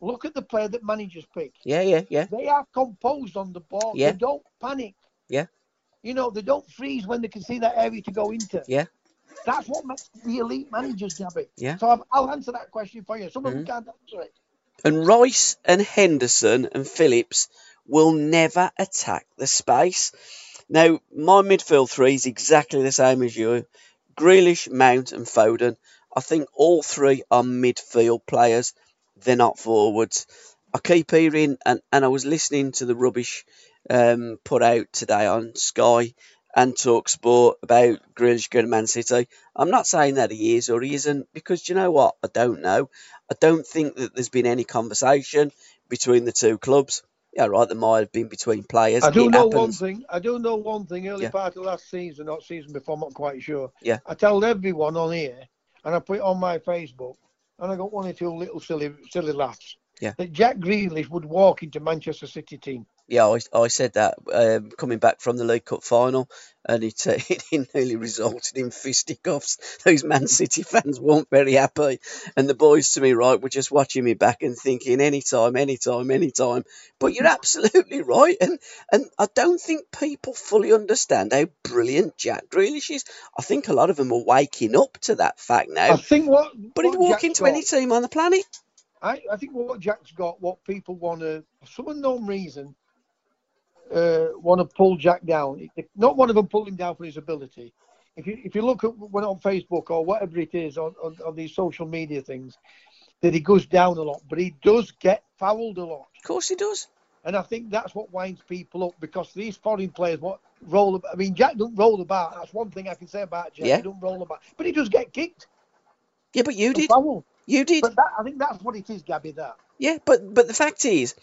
Speaker 1: Look at the player that managers pick.
Speaker 2: Yeah, yeah, yeah.
Speaker 1: They are composed on the ball.
Speaker 2: Yeah.
Speaker 1: They don't panic.
Speaker 2: Yeah.
Speaker 1: You know, they don't freeze when they can see that area to go into.
Speaker 2: Yeah.
Speaker 1: That's what makes the elite managers, Gabby.
Speaker 2: Yeah.
Speaker 1: So I've, I'll answer that question for you. Some of
Speaker 2: Mhm.
Speaker 1: them can't answer it.
Speaker 2: And Rice and Henderson and Phillips will never attack the space. Now, my midfield three is exactly the same as you. Grealish, Mount, and Foden. I think all three are midfield players. They're not forwards. I keep hearing, and, and I was listening to the rubbish um, put out today on Sky and Talk Sport about Grealish going to Man City. I'm not saying that he is or he isn't because do you know what? I don't know. I don't think that there's been any conversation between the two clubs. Yeah, right. There might have been between players.
Speaker 1: I do
Speaker 2: It
Speaker 1: know one thing. I do know one thing. Early
Speaker 2: Yeah.
Speaker 1: part of last season, not season before, I'm not quite sure.
Speaker 2: Yeah.
Speaker 1: I told everyone on here, and I put it on my Facebook, and I got one or two little silly, silly laughs.
Speaker 2: Yeah.
Speaker 1: That Jack Grealish would walk into Manchester City team.
Speaker 2: Yeah, I, I said that um, coming back from the League Cup final, and it, uh, *laughs* it nearly resulted in fisticuffs. Those Man City fans weren't very happy, and the boys to me, right, were just watching me back and thinking, anytime, anytime, anytime. But you're absolutely right, and and I don't think people fully understand how brilliant Jack Grealish is. I think a lot of them are waking up to that fact now.
Speaker 1: I think what.
Speaker 2: But he'd walk
Speaker 1: Jack's
Speaker 2: into
Speaker 1: got-
Speaker 2: any team on the planet.
Speaker 1: I, I think what Jack's got, what people want to, for some unknown reason, uh, want to pull Jack down. Not one of them pull him down for his ability. If you if you look at when on Facebook or whatever it is on, on, on these social media things, that he goes down a lot, but he does get fouled a lot.
Speaker 2: Of course he does.
Speaker 1: And I think that's what winds people up because these foreign players what roll. I mean, Jack don't roll about. That's one thing I can say about Jack.
Speaker 2: Yeah.
Speaker 1: He don't roll about, but he does get kicked.
Speaker 2: Yeah, but you did.
Speaker 1: fouled.
Speaker 2: You did.
Speaker 1: But that, I think that's what it is, Gabby. That.
Speaker 2: Yeah, but but the fact is,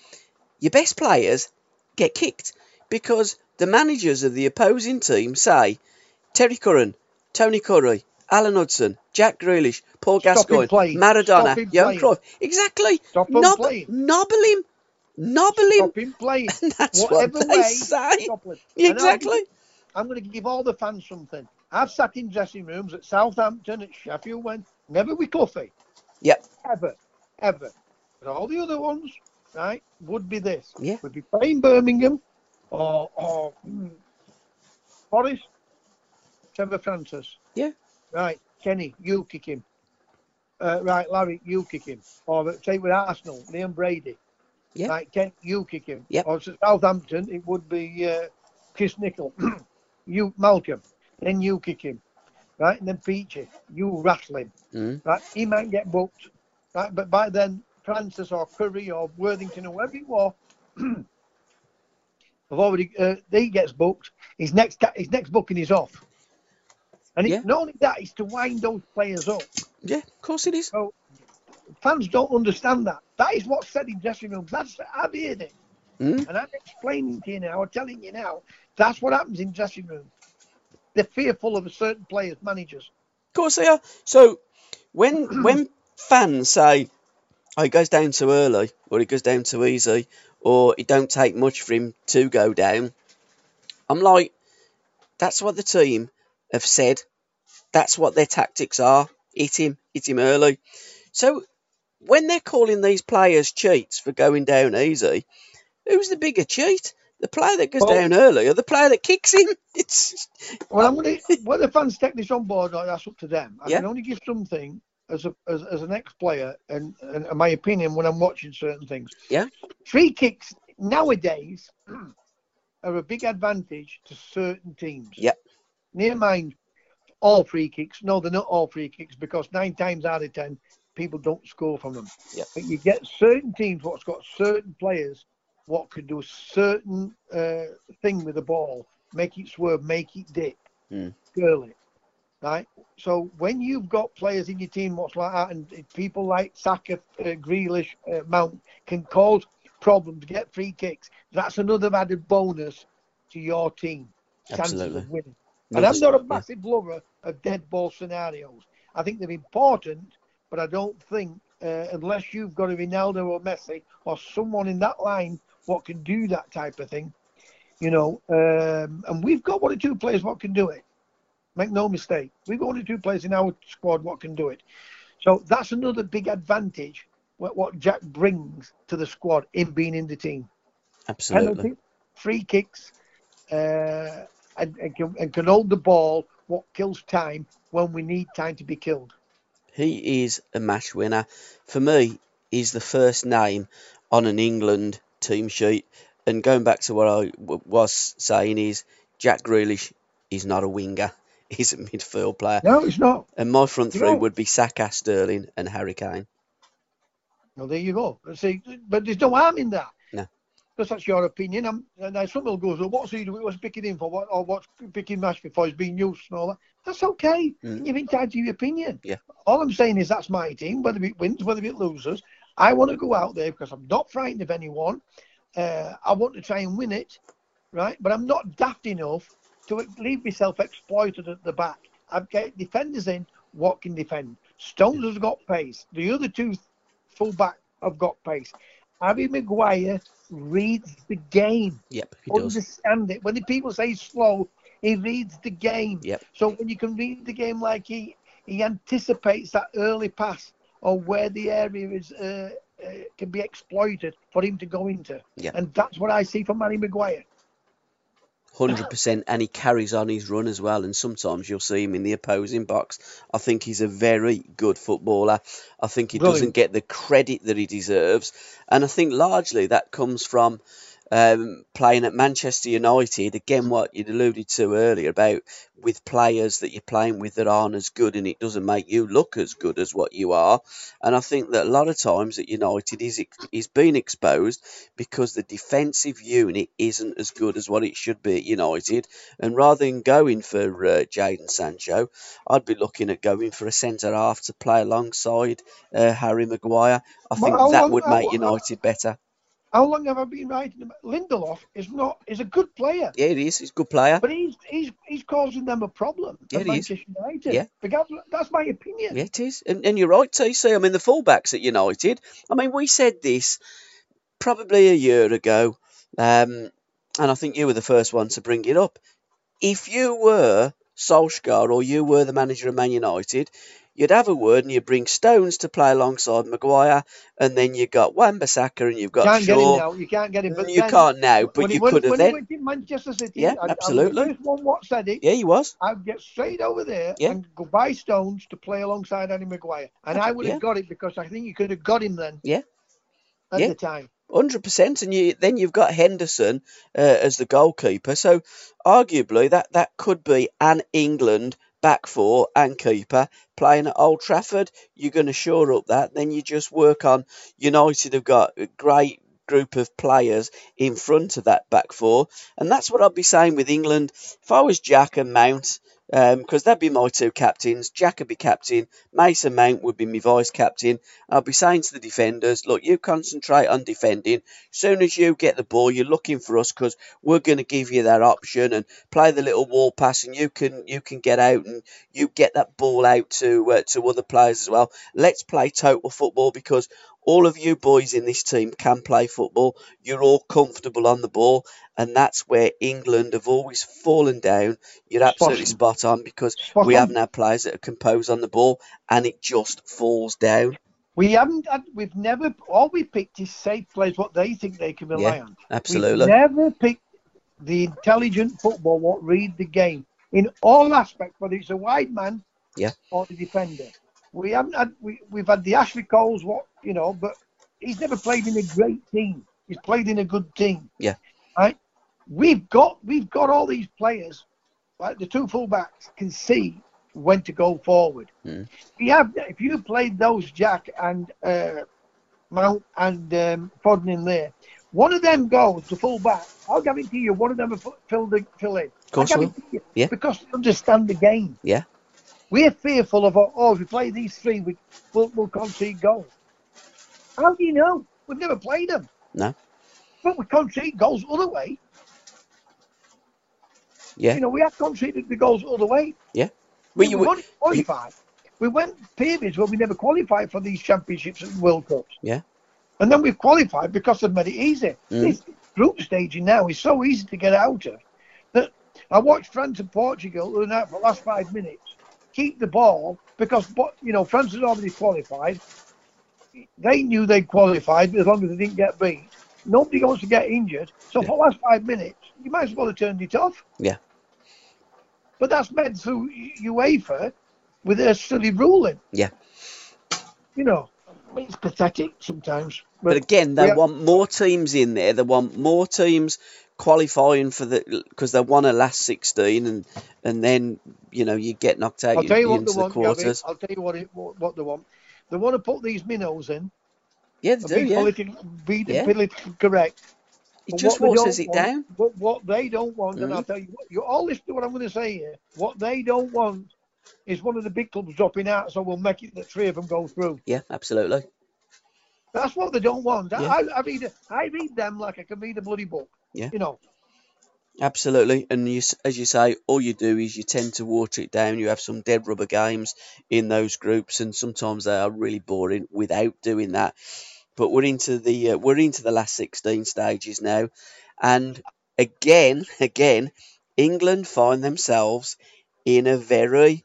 Speaker 2: your best players get kicked because the managers of the opposing team say Terry Curran, Tony Currie, Alan Hudson, Jack Grealish, Paul Gascoigne. Maradona, Johan. Cruyff. Exactly.
Speaker 1: Stop him
Speaker 2: Nob-
Speaker 1: playing.
Speaker 2: nobble him. Nobble him.
Speaker 1: Stop him playing. *laughs*
Speaker 2: That's
Speaker 1: Whatever
Speaker 2: what they
Speaker 1: way,
Speaker 2: say.
Speaker 1: stop him. And I'll
Speaker 2: Exactly.
Speaker 1: I'm going to give all the fans something. I've sat in dressing rooms at Southampton, at Sheffield, when never with coffee. Ever, ever. But all the other ones, right, would be this.
Speaker 2: Yeah.
Speaker 1: Would be playing Birmingham or or hmm, Forest, Trevor Francis.
Speaker 2: Yeah.
Speaker 1: Right, Kenny, you kick him. Uh, right, Larry, you kick him. Or say with Arsenal, Liam Brady.
Speaker 2: Yeah.
Speaker 1: Right, Ken, you kick him.
Speaker 2: Yep.
Speaker 1: Or to Southampton, it would be uh, Chris Nicholl. *clears throat* you, Malcolm. Then you kick him. Right, and then Peachy, you rattle him.
Speaker 2: Mm.
Speaker 1: Right, he might get booked. Right, but by then, Francis or Currie or Worthington or whoever it was, *clears throat* have already uh, he gets booked. His next his next booking is off. And
Speaker 2: Yeah.
Speaker 1: it's not only that, it's to wind those players up.
Speaker 2: Yeah, of course it is.
Speaker 1: Fans don't understand that. That is what's said in dressing rooms. That's I've heard it.
Speaker 2: Mm.
Speaker 1: And I'm explaining to you now, or telling you now, that's what happens in dressing rooms. They're fearful of a certain players, managers.
Speaker 2: Of course they are. So when *clears throat* when fans say, "Oh, he goes down too early," or "He goes down too easy," or "It don't take much for him to go down," I'm like, "That's what the team have said. That's what their tactics are. Hit him, hit him early." So when they're calling these players cheats for going down easy, who's the bigger cheat? The player that goes
Speaker 1: Well-
Speaker 2: down early, or the player that kicks him? *laughs* It's
Speaker 1: Well, I'm to. Whether fans take this on board or that's up to them. I
Speaker 2: Yeah.
Speaker 1: can only give something as a as, as an ex-player and, and my opinion when I'm watching certain things.
Speaker 2: Yeah.
Speaker 1: Free kicks nowadays *clears throat* are a big advantage to certain teams.
Speaker 2: Yep.
Speaker 1: Near mind, all free kicks. No, they're not all free kicks because nine times out of ten, people don't score from them.
Speaker 2: Yep.
Speaker 1: But you get certain teams what's got certain players what can do a certain uh, thing with the ball, make it swerve, make it dip,
Speaker 2: Hmm.
Speaker 1: curl it. Right? So when you've got players in your team, what's like that, and people like Saka, uh, Grealish, uh, Mount can cause problems, get free kicks. That's another added bonus to your team. Chances
Speaker 2: Absolutely.
Speaker 1: of winning. And I'm not a massive lover of dead ball scenarios. I think they're important, but I don't think uh, unless you've got a Ronaldo or Messi or someone in that line what can do that type of thing, you know. Um, and we've got one or two players what can do it. Make no mistake, we've only two players in our squad what can do it. So that's another big advantage what, what Jack brings to the squad in being in the team.
Speaker 2: Absolutely.
Speaker 1: Penalty, free kicks, uh, and, and, can, and can hold the ball. What kills time when we need time to be killed.
Speaker 2: He is a match winner. For me, he's the first name on an England team sheet. And going back to what I was saying is Jack Grealish is not a winger. *laughs* He's a midfield player.
Speaker 1: No, he's not.
Speaker 2: And my front three
Speaker 1: No.
Speaker 2: would be Saka, Sterling, and Harry Kane.
Speaker 1: Well, there you go. See, but there's no harm in that.
Speaker 2: No.
Speaker 1: Because that's your opinion. I'm, and now someone goes, well, what's he doing? What's picking him for? What, or what's picking match before he's being used and all that? That's okay.
Speaker 2: Mm.
Speaker 1: You're entitled to your opinion.
Speaker 2: Yeah.
Speaker 1: All I'm saying is that's my team, whether it wins, whether it loses. I want to go out there because I'm not frightened of anyone. Uh, I want to try and win it, right? But I'm not daft enough to leave myself exploited at the back. I've got defenders in. What can defend? Stones has got pace. The other two full back have got pace. Harry Maguire reads the game,
Speaker 2: Yep, he does.
Speaker 1: understand it. When the people say slow, he reads the game.
Speaker 2: Yep.
Speaker 1: So when you can read the game like he he anticipates that early pass or where the area is uh, uh, can be exploited for him to go into.
Speaker 2: Yeah.
Speaker 1: And that's what I see from Harry Maguire.
Speaker 2: Hundred percent, and he carries on his run as well. And sometimes you'll see him in the opposing box. I think he's a very good footballer. I think he
Speaker 1: Brilliant.
Speaker 2: doesn't get the credit that he deserves, and I think largely that comes from um, playing at Manchester United. Again, what you'd alluded to earlier about with players that you're playing with that aren't as good, and it doesn't make you look as good as what you are. And I think that a lot of times at United is is being exposed because the defensive unit isn't as good as what it should be at United. And rather than going for uh, Jadon Sancho, I'd be looking at going for a centre half to play alongside uh, Harry Maguire. I
Speaker 1: Well,
Speaker 2: think
Speaker 1: how
Speaker 2: that would
Speaker 1: how-
Speaker 2: make
Speaker 1: how-
Speaker 2: United better.
Speaker 1: How long have I been writing about Lindelof is not is a good player.
Speaker 2: Yeah, he is. He's a good player.
Speaker 1: But he's he's he's causing them a problem
Speaker 2: Yeah,
Speaker 1: at
Speaker 2: he is.
Speaker 1: Manchester United.
Speaker 2: Yeah.
Speaker 1: Because that's my opinion.
Speaker 2: Yeah, it is. And, and you're right, TC. I mean, the fullbacks at United, I mean, we said this probably a year ago, um, and I think you were the first one to bring it up. If you were Solskjaer or you were the manager of Man United, you'd have a word and you'd bring Stones to play alongside Maguire, and then you've got Wan-Bissaka and you've got
Speaker 1: can't get him
Speaker 2: Shaw.
Speaker 1: now. You can't get him. But
Speaker 2: You
Speaker 1: then,
Speaker 2: can't now, but you
Speaker 1: went-
Speaker 2: could have
Speaker 1: when. He went to Manchester City.
Speaker 2: Yeah,
Speaker 1: I- I was
Speaker 2: absolutely.
Speaker 1: the first one what said it.
Speaker 2: Yeah, he was.
Speaker 1: I'd get straight over there
Speaker 2: Yeah.
Speaker 1: and go buy Stones to play alongside Harry Maguire, and I would have
Speaker 2: Yeah.
Speaker 1: got it because I think you could have got him then.
Speaker 2: Yeah.
Speaker 1: At
Speaker 2: Yeah.
Speaker 1: the time.
Speaker 2: Hundred percent, and you then you've got Henderson uh, as the goalkeeper. So arguably that that could be an England back four and keeper playing at Old Trafford. You're going to shore up that. Then you just work on. United have got a great group of players in front of that back four, and that's what I'd be saying with England. If I was Jack and Mount. Because that'd be my two captains. Jack would be captain. Mason Mount would be my vice captain. I'll be saying to the defenders, look, you concentrate on defending. Soon as you get the ball, you're looking for us because we're going to give you that option and play the little wall pass, and you can you can get out and you get that ball out to uh, to other players as well. Let's play total football because all of you boys in this team can play football. You're all comfortable on the ball, and that's where England have always fallen down. You're absolutely
Speaker 1: Spot
Speaker 2: spot on because
Speaker 1: Spot
Speaker 2: we
Speaker 1: on.
Speaker 2: haven't had players that are composed on the ball, and it just falls down.
Speaker 1: We haven't had, we've never, all we picked is safe players, what they think they can rely
Speaker 2: Yeah,
Speaker 1: on.
Speaker 2: Absolutely.
Speaker 1: We've never picked the intelligent football, what read the game in all aspects, whether it's a wide man
Speaker 2: Yeah.
Speaker 1: or the defender. We haven't had, we, we've had the Ashley Coles, what, you know, but he's never played in a great team. He's played in a good team.
Speaker 2: Yeah.
Speaker 1: Right? We've got, we've got all these players, like the two fullbacks can see when to go forward.
Speaker 2: Mm.
Speaker 1: We have, if you played those Jack and uh, Mount and um, Foden in there, one of them goes to full back. I'll guarantee you, one of them will fill the fill in.
Speaker 2: Of course will.
Speaker 1: you,
Speaker 2: Yeah.
Speaker 1: Because they understand the game.
Speaker 2: Yeah.
Speaker 1: We're fearful of, oh, if we play these three, we, we'll, we'll concede goals. How do you know? We've never played them.
Speaker 2: No.
Speaker 1: But we concede goals other way.
Speaker 2: Yeah.
Speaker 1: You know, we have conceded the goals other way.
Speaker 2: Yeah.
Speaker 1: We, we only qualified. We went periods where we never qualified for these championships and World Cups.
Speaker 2: Yeah.
Speaker 1: And then we've qualified because they've made it easy.
Speaker 2: Mm.
Speaker 1: This group staging now is so easy to get out of that I watched France and Portugal the night for the last five minutes keep the ball because you know France had already qualified. They knew they'd qualified as long as they didn't get beat. Nobody wants to get injured. So for the last five minutes, you might as well have turned it off.
Speaker 2: Yeah.
Speaker 1: But that's meant through UEFA with their silly ruling.
Speaker 2: Yeah.
Speaker 1: You know, it's pathetic sometimes.
Speaker 2: But again, they
Speaker 1: have-
Speaker 2: want more teams in there. They want more teams qualifying for the because they won a last sixteen, and and then you know you get knocked out
Speaker 1: I'll tell you what they
Speaker 2: the
Speaker 1: want,
Speaker 2: quarters.
Speaker 1: I'll tell you what, it, what what they want. They want to put these minnows in.
Speaker 2: Yeah, they do.
Speaker 1: Be,
Speaker 2: Yeah,
Speaker 1: politically, be
Speaker 2: Yeah.
Speaker 1: politically correct.
Speaker 2: it
Speaker 1: But
Speaker 2: just waters it
Speaker 1: want-
Speaker 2: down.
Speaker 1: What, what they don't want, and
Speaker 2: Mhm.
Speaker 1: I'll tell you, what, you all listen to what I'm going to say here. What they don't want is one of the big clubs dropping out, so we'll make it that three of them go through.
Speaker 2: Yeah, absolutely.
Speaker 1: That's what they don't want. I-
Speaker 2: Yeah.
Speaker 1: I, I read, I read them like I can read a bloody book.
Speaker 2: Yeah.
Speaker 1: You know,
Speaker 2: Absolutely, and you, as you say, all you do is you tend to water it down. You have some dead rubber games in those groups, and sometimes they are really boring without doing that. But we're into the uh, we're into the last sixteen stages now, and again, again, England find themselves in a very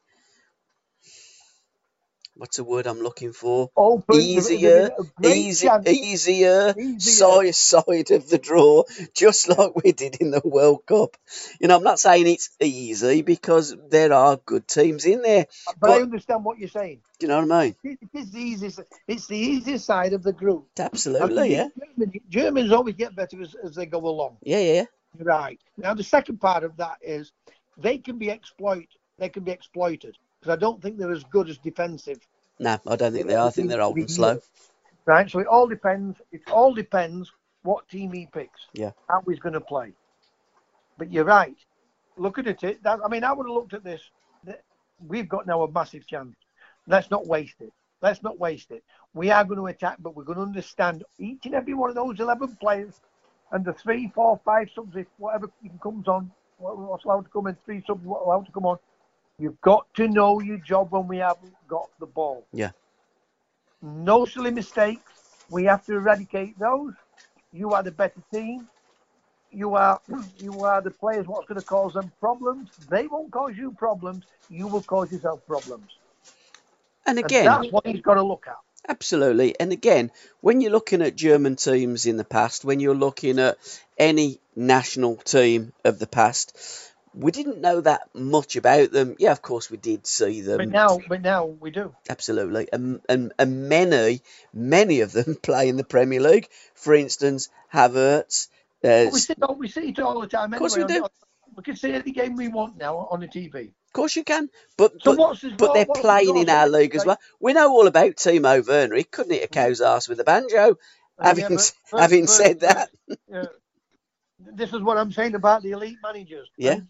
Speaker 2: what's the word I'm looking for?
Speaker 1: Oh, open,
Speaker 2: Easier, Easy, easier,
Speaker 1: Easier.
Speaker 2: side side of the draw, just like we did in the World Cup. You know, I'm not saying it's easy because there are good teams in there.
Speaker 1: But I understand what you're saying.
Speaker 2: Do you know what I mean?
Speaker 1: It's the easiest. It's the easiest side of the group.
Speaker 2: Absolutely, yeah,
Speaker 1: Germany, Germans always get better as, as they go along.
Speaker 2: yeah, yeah, yeah.
Speaker 1: Right. Now the second part of that is they can be exploited. They can be exploited because I don't think they're as good as defensive.
Speaker 2: No, I don't think they are. I think they're old and slow.
Speaker 1: Right. So it all depends. It all depends what team he picks.
Speaker 2: Yeah.
Speaker 1: How he's going to play. But you're right. Looking at it, that, I mean, I would have looked at this. We've got now a massive chance. Let's not waste it. Let's not waste it. We are going to attack, but we're going to understand each and every one of those 11 players and the three, four, five subs, if whatever comes on, what- what's allowed to come in, three subs, what's allowed to come on. You've got to know your job when we haven't got the ball.
Speaker 2: Yeah.
Speaker 1: No silly mistakes. We have to eradicate those. You are the better team. You are *clears throat* you are the players. What's going to cause them problems? They won't cause you problems. You will cause yourself problems.
Speaker 2: And
Speaker 1: And
Speaker 2: again,
Speaker 1: that's what he's got to look at.
Speaker 2: Absolutely. And again, when you're looking at German teams in the past, when you're looking at any national team of the past, we didn't know that much about them. Yeah, of course we did see them.
Speaker 1: But now, but now we do.
Speaker 2: Absolutely. And, and, and many, many of them *laughs* play in the Premier League. For instance, Havertz. Uh,
Speaker 1: we see, it- we see it all the time.
Speaker 2: Of course we do.
Speaker 1: We can see any game we want now on the TV.
Speaker 2: of course you can. But,
Speaker 1: So
Speaker 2: but, but they're playing in our league as well. We know all about Timo Werner. He couldn't hit a cow's ass with a banjo. Having,
Speaker 1: Yeah, but-
Speaker 2: having
Speaker 1: but-
Speaker 2: said that,
Speaker 1: Yeah. This is what I'm saying about the elite managers.
Speaker 2: Yeah.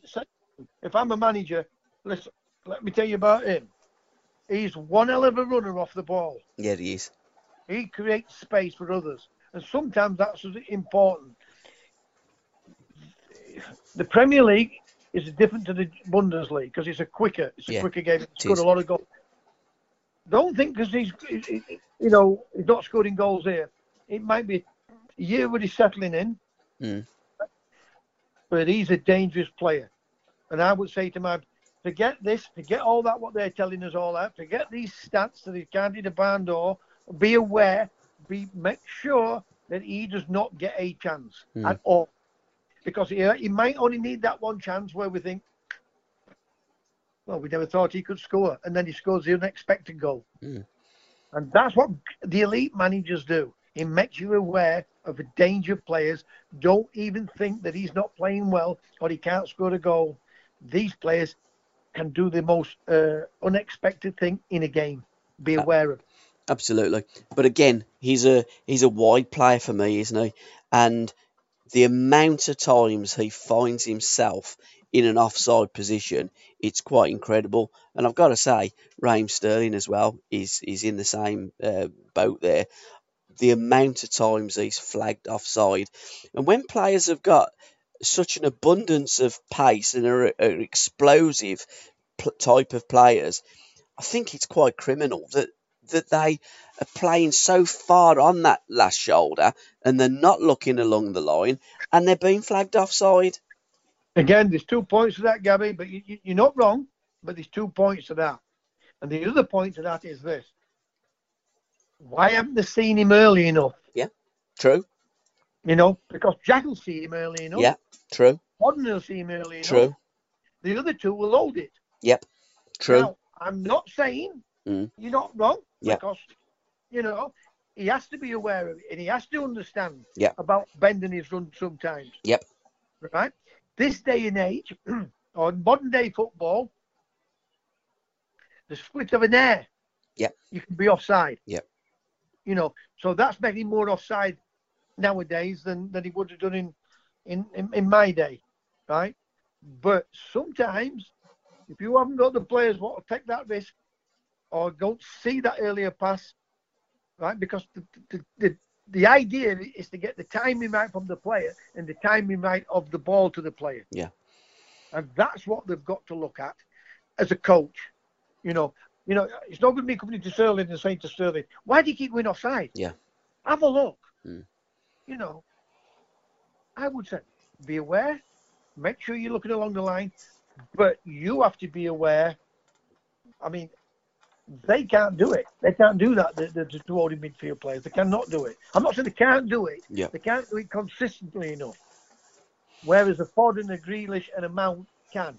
Speaker 1: If I'm a manager, listen, let me tell you about him. He's one hell of a runner off the ball.
Speaker 2: yeah, he is.
Speaker 1: He creates space for others, and sometimes that's important. The Premier League is different to the Bundesliga because it's a quicker, it's a
Speaker 2: Yeah,
Speaker 1: quicker game. It's
Speaker 2: it
Speaker 1: got a lot of goals. Don't think because he's, he- he- you know, he's not scoring goals here. It might be a year where he's settling in,
Speaker 2: Mm.
Speaker 1: But he's a dangerous player. And I would say to my, forget this, forget all that what they're telling us all out, forget these stats that he can't hit a barn door. Be aware, be make sure that he does not get a chance
Speaker 2: Hmm.
Speaker 1: at all, because he, he might only need that one chance where we think, well, we never thought he could score, and then he scores the unexpected goal.
Speaker 2: Hmm.
Speaker 1: And that's what the elite managers do. He makes you aware of the danger of players. Don't even think that he's not playing well or he can't score a goal. These players can do the most uh, unexpected thing in a game. Be aware of.
Speaker 2: Absolutely. But again, he's a he's a wide player for me, isn't he? And the amount of times he finds himself in an offside position, it's quite incredible. And I've got to say, Raheem Sterling as well is is in the same uh, boat there. The amount of times he's flagged offside, and when players have got such an abundance of pace and are, are explosive type of players, I think it's quite criminal that that they are playing so far on that last shoulder and they're not looking along the line and they're being flagged offside.
Speaker 1: Again, there's two points to that, Gabby, but you, you're not wrong, but there's two points to that. And the other point to that is this. Why haven't they seen him early enough?
Speaker 2: Yeah, true.
Speaker 1: You know, because Jack will see him early enough.
Speaker 2: Yeah, true.
Speaker 1: Foden will see him early enough.
Speaker 2: True.
Speaker 1: The other two will hold it.
Speaker 2: Yep, true.
Speaker 1: Now, I'm not saying
Speaker 2: Mm.
Speaker 1: you're not wrong because, you know, he has to be aware of it and he has to understand
Speaker 2: Yeah.
Speaker 1: about bending his run sometimes.
Speaker 2: Yep.
Speaker 1: Right? This day and age, *clears throat* on modern day football, the split of an air,
Speaker 2: Yep.
Speaker 1: you can be offside.
Speaker 2: Yep.
Speaker 1: You know, so that's making more offside nowadays than, than he would have done in, in, in, in my day. Right? But sometimes, if you haven't got the players what to take that risk or don't see that earlier pass, right? Because the, the, the, the idea is to get the timing right from the player and the timing right of the ball to the player.
Speaker 2: Yeah.
Speaker 1: And that's what they've got to look at as a coach. You know, you know, it's not going to be coming to Sterling and saying to Sterling, "Why do you keep going offside?"
Speaker 2: Yeah.
Speaker 1: Have a look.
Speaker 2: Mm.
Speaker 1: You know, I would say, be aware. Make sure you're looking along the line, but you have to be aware. I mean, they can't do it. They can't do that. The, the, the two holding midfield players, they cannot do it. I'm not saying they can't do it.
Speaker 2: Yeah.
Speaker 1: They can't do it consistently enough. Whereas a Ford and a Grealish and a Mount can.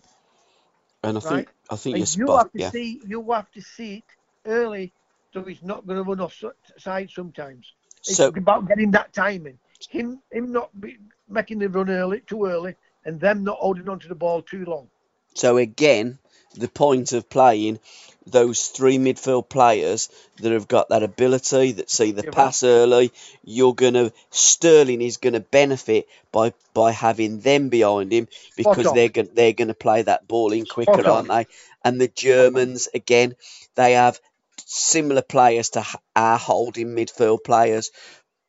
Speaker 2: And I think I think
Speaker 1: And you have to
Speaker 2: Yeah,
Speaker 1: see. You have to see it early, so he's not going to run offside sometimes. It's
Speaker 2: So
Speaker 1: about getting that timing. Him, him not be, making the run early, too early, and them not holding onto the ball too long.
Speaker 2: So again, the point of playing those three midfield players that have got that ability, that see the
Speaker 1: Yeah,
Speaker 2: pass early, you're gonna Sterling is gonna benefit by by having them behind him because they're gonna they're gonna play that ball in quicker,
Speaker 1: Spot
Speaker 2: aren't they? And the Germans again, they have similar players to our holding midfield players,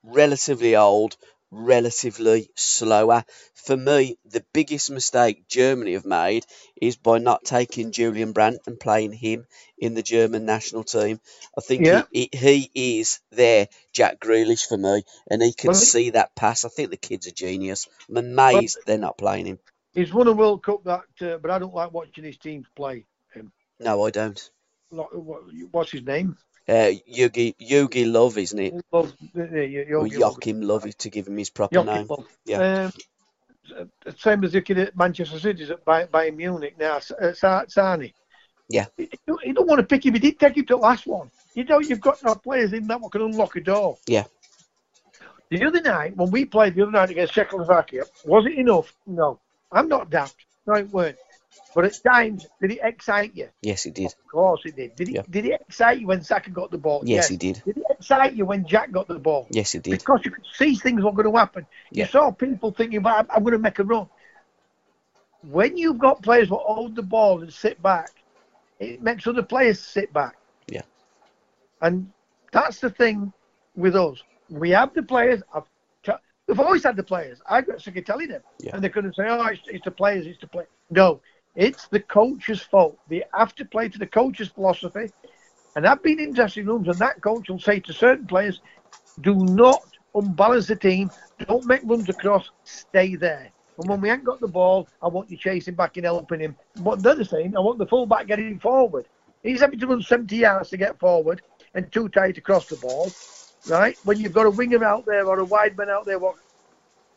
Speaker 2: relatively old, relatively slower. For me, the biggest mistake Germany have made is by not taking Julian Brandt and playing him in the German national team. I think
Speaker 1: Yeah.
Speaker 2: he, he, he is there, Jack Grealish for me, and he can
Speaker 1: Well,
Speaker 2: see that pass. I think the kid's a genius. I'm amazed they're not playing him.
Speaker 1: He's won a World Cup, that, uh, but I don't like watching his teams play. Him.
Speaker 2: No, I don't.
Speaker 1: What's his name?
Speaker 2: Uh, Yugi, Yugi Love, isn't it?
Speaker 1: Love, uh, uh,
Speaker 2: Or
Speaker 1: Yogi Love.
Speaker 2: Love, to give him his proper
Speaker 1: Joachim
Speaker 2: name.
Speaker 1: Love.
Speaker 2: Yeah.
Speaker 1: Um, uh, same as the kid at Manchester City at Bayern, Bayern Munich now, uh, Sané.
Speaker 2: Yeah.
Speaker 1: You don't, you don't want to pick him. He did take him to the last one. You know, you've got no players in that one can unlock a door.
Speaker 2: Yeah.
Speaker 1: The other night, when we played the other night against Czechoslovakia, was it enough? No. I'm not daft. No, it weren't. But at times, did it excite you?
Speaker 2: Yes, it did.
Speaker 1: Of course it did. Did it,
Speaker 2: Yeah.
Speaker 1: did it excite you when Saka got the ball?
Speaker 2: Yes, he did.
Speaker 1: Did it excite you when Jack got the ball?
Speaker 2: Yes, he did.
Speaker 1: Because you could see things were going to happen.
Speaker 2: Yeah.
Speaker 1: You saw people thinking, well, I'm, I'm going to make a run. When you've got players who hold the ball and sit back, it makes other players sit back.
Speaker 2: Yeah.
Speaker 1: And that's the thing with us. We have the players. I've t- we've always had the players. I got sick of telling them.
Speaker 2: Yeah.
Speaker 1: And they're going to say, oh, it's, it's the players, it's the play. No, it's the coach's fault. They have to play to the coach's philosophy. And I've been in dressing rooms, and that coach will say to certain players, do not unbalance the team. Don't make runs across. Stay there. And when we ain't got the ball, I want you chasing back and helping him. But the other thing, I want the fullback getting forward. He's having to run 70 yards to get forward and too tight to cross the ball, right? When you've got a winger out there or a wide man out there what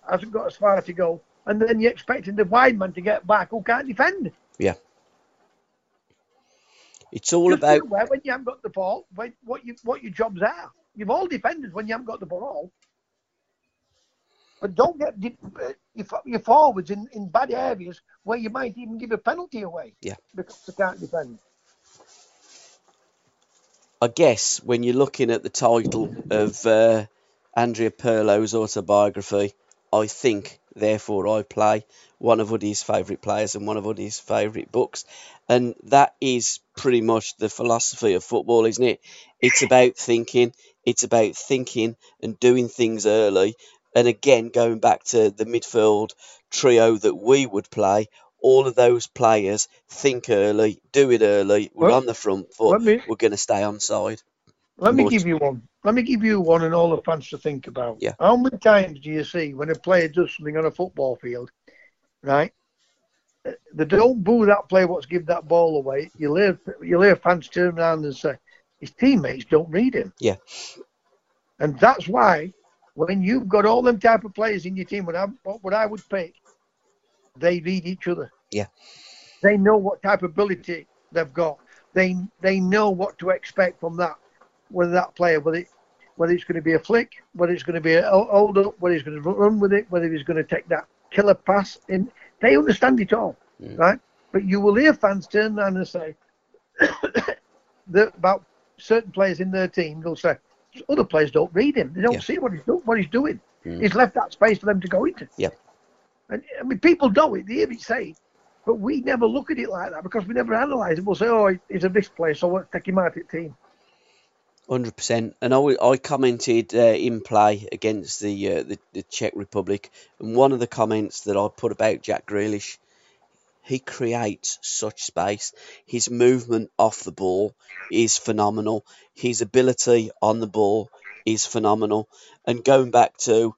Speaker 1: hasn't got as far to go, and then you're expecting the wide man to get back who can't defend. Yeah.
Speaker 2: It's all
Speaker 1: Just
Speaker 2: about
Speaker 1: aware when you haven't got the ball, when, what you what your jobs are. You've all defended when you haven't got the ball. But don't get uh, your, forwards in, in bad areas where you might even give a penalty away.
Speaker 2: Yeah.
Speaker 1: Because they can't defend.
Speaker 2: I guess when you're looking at the title of uh, Andrea Pirlo's autobiography, I think therefore I play. One of Woody's favourite players and one of Woody's favourite books. And that is pretty much the philosophy of football, isn't it? It's about thinking, it's about thinking and doing things early. And again, going back to the midfield trio that we would play, all of those players think early, do it early, we're
Speaker 1: Well,
Speaker 2: on the front foot,
Speaker 1: me-
Speaker 2: we're going to stay on side.
Speaker 1: Let me give you one. Let me give you one and all the fans to think about.
Speaker 2: Yeah.
Speaker 1: How many times do you see when a player does something on a football field, right? They don't boo that player what's give that ball away. You'll hear, you'll hear fans turn around and say, his teammates don't read him.
Speaker 2: Yeah.
Speaker 1: And that's why when you've got all them type of players in your team, what I, what I would pick, they read each other.
Speaker 2: Yeah.
Speaker 1: They know what type of ability they've got. They they know what to expect from that, whether that player, whether it, whether it's going to be a flick, whether it's going to be a hold up, whether he's going to run with it, whether he's going to take that killer pass. In they understand it all,
Speaker 2: Mm.
Speaker 1: right? But you will hear fans turn around and say *coughs* that about certain players in their team. They'll say other players don't read him. They don't
Speaker 2: Yeah.
Speaker 1: see what he's do, what he's doing.
Speaker 2: Mm.
Speaker 1: He's left that space for them to go into.
Speaker 2: Yeah.
Speaker 1: And I mean, people know it. They hear it say, but we never look at it like that because we never analyse it. We'll say, "Oh, he's a this player, so let's take him out of the team."
Speaker 2: Hundred percent, and I, I commented uh, in play against the, uh, the the Czech Republic, and one of the comments that I put about Jack Grealish, he creates such space. His movement off the ball is phenomenal. His ability on the ball is phenomenal. And going back to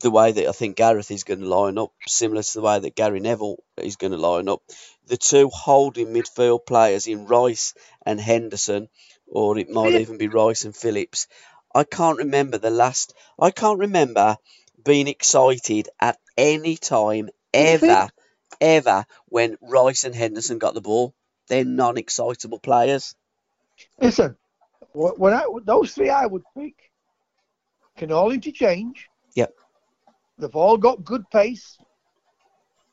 Speaker 2: the way that I think Gareth is going to line up, similar to the way that Gary Neville is going to line up, the two holding midfield players in Rice and Henderson, or it might even be Rice and Phillips. I can't remember the last. I can't remember being excited at any time ever, ever when Rice and Henderson got the ball. They're non-excitable players.
Speaker 1: Listen, when I those three I would pick can all interchange.
Speaker 2: Yep.
Speaker 1: They've all got good pace.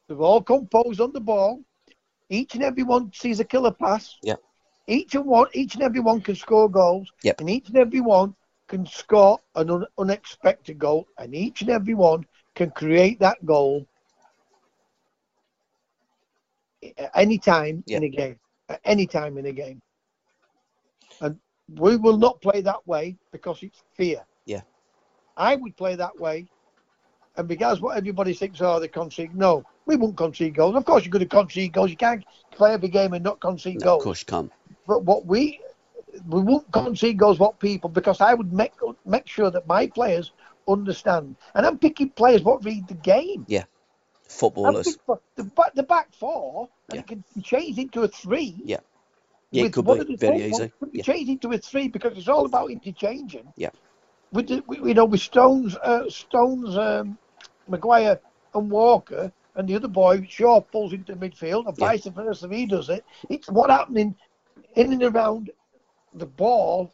Speaker 1: They've all composed on the ball. Each and every one sees a killer pass.
Speaker 2: Yep.
Speaker 1: Each and one, each and every one can score goals.
Speaker 2: Yep.
Speaker 1: And each and every one can score an un- unexpected goal. And each and every one can create that goal at any time
Speaker 2: Yep.
Speaker 1: in a game. At any time in a game. And we will not play that way because it's fear.
Speaker 2: Yeah.
Speaker 1: I would play that way. And because what everybody thinks, oh, they concede. No, we won't concede goals. Of course, you're going to concede goals. You can't play every game and not concede
Speaker 2: No, of
Speaker 1: goals.
Speaker 2: course you can't.
Speaker 1: But what we we won't concede goals. What people because I would make make sure that my players understand. And I'm picking players what read the game. I'm
Speaker 2: Footballers.
Speaker 1: the back the back four, and
Speaker 2: Yeah.
Speaker 1: it can be changed into a three.
Speaker 2: Yeah. Yeah, it could be very easy.
Speaker 1: could be
Speaker 2: Yeah.
Speaker 1: changed into a three because it's all about interchanging.
Speaker 2: Yeah.
Speaker 1: With the, we- you know with Stones, uh, Stones, um, Maguire, and Walker, and the other boy Shaw pulls into midfield, and
Speaker 2: Yeah.
Speaker 1: vice versa. If he does it, it's what happening in and around the ball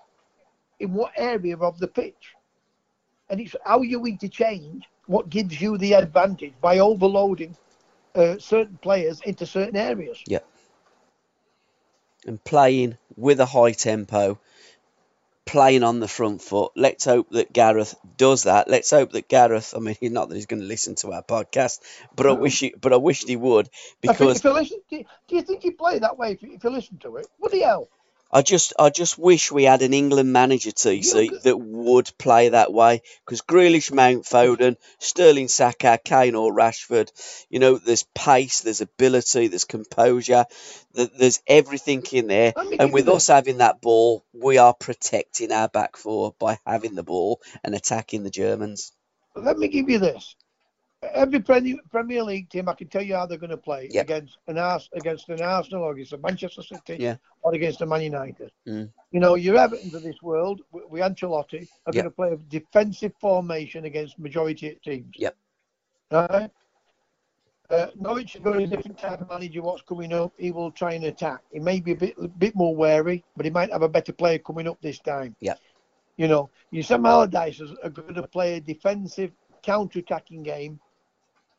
Speaker 1: in what area of the pitch, and it's how you interchange what gives you the advantage by overloading uh, certain players into certain areas. Yeah.
Speaker 2: And playing with a high tempo, playing on the front foot. Let's hope that Gareth does that. Let's hope that Gareth. I mean, he's *laughs* not that he's going to listen to our podcast, but I wish he, but I wish he would because
Speaker 1: if you listen, do, you think you play that way if you, if you listen to it? What the hell?
Speaker 2: I just, I just wish we had an England manager, TC, that would play that way. Because Grealish, Mount, Foden, Sterling, Saka, Kane, or Rashford, you know, there's pace, there's ability, there's composure, there's everything in there. And with us having that ball, we are protecting our back four by having the ball and attacking the Germans.
Speaker 1: Let me give you this. Every Premier, Premier League team, I can tell you how they're going to play
Speaker 2: Yep.
Speaker 1: against an Ars, against an Arsenal or against a Manchester City
Speaker 2: Yeah.
Speaker 1: Or against a Man United.
Speaker 2: Mm.
Speaker 1: You know, your Everton's of this world, we with Ancelotti, are
Speaker 2: Yep.
Speaker 1: going to play a defensive formation against majority of teams.
Speaker 2: Yep.
Speaker 1: Right? Uh, Norwich have got a different type of manager. What's coming up, he will try and attack. He may be a bit, bit more wary, but he might have a better player coming up this time.
Speaker 2: Yep.
Speaker 1: You know, you Sam Allardyce is are going to play a defensive, counter-attacking game.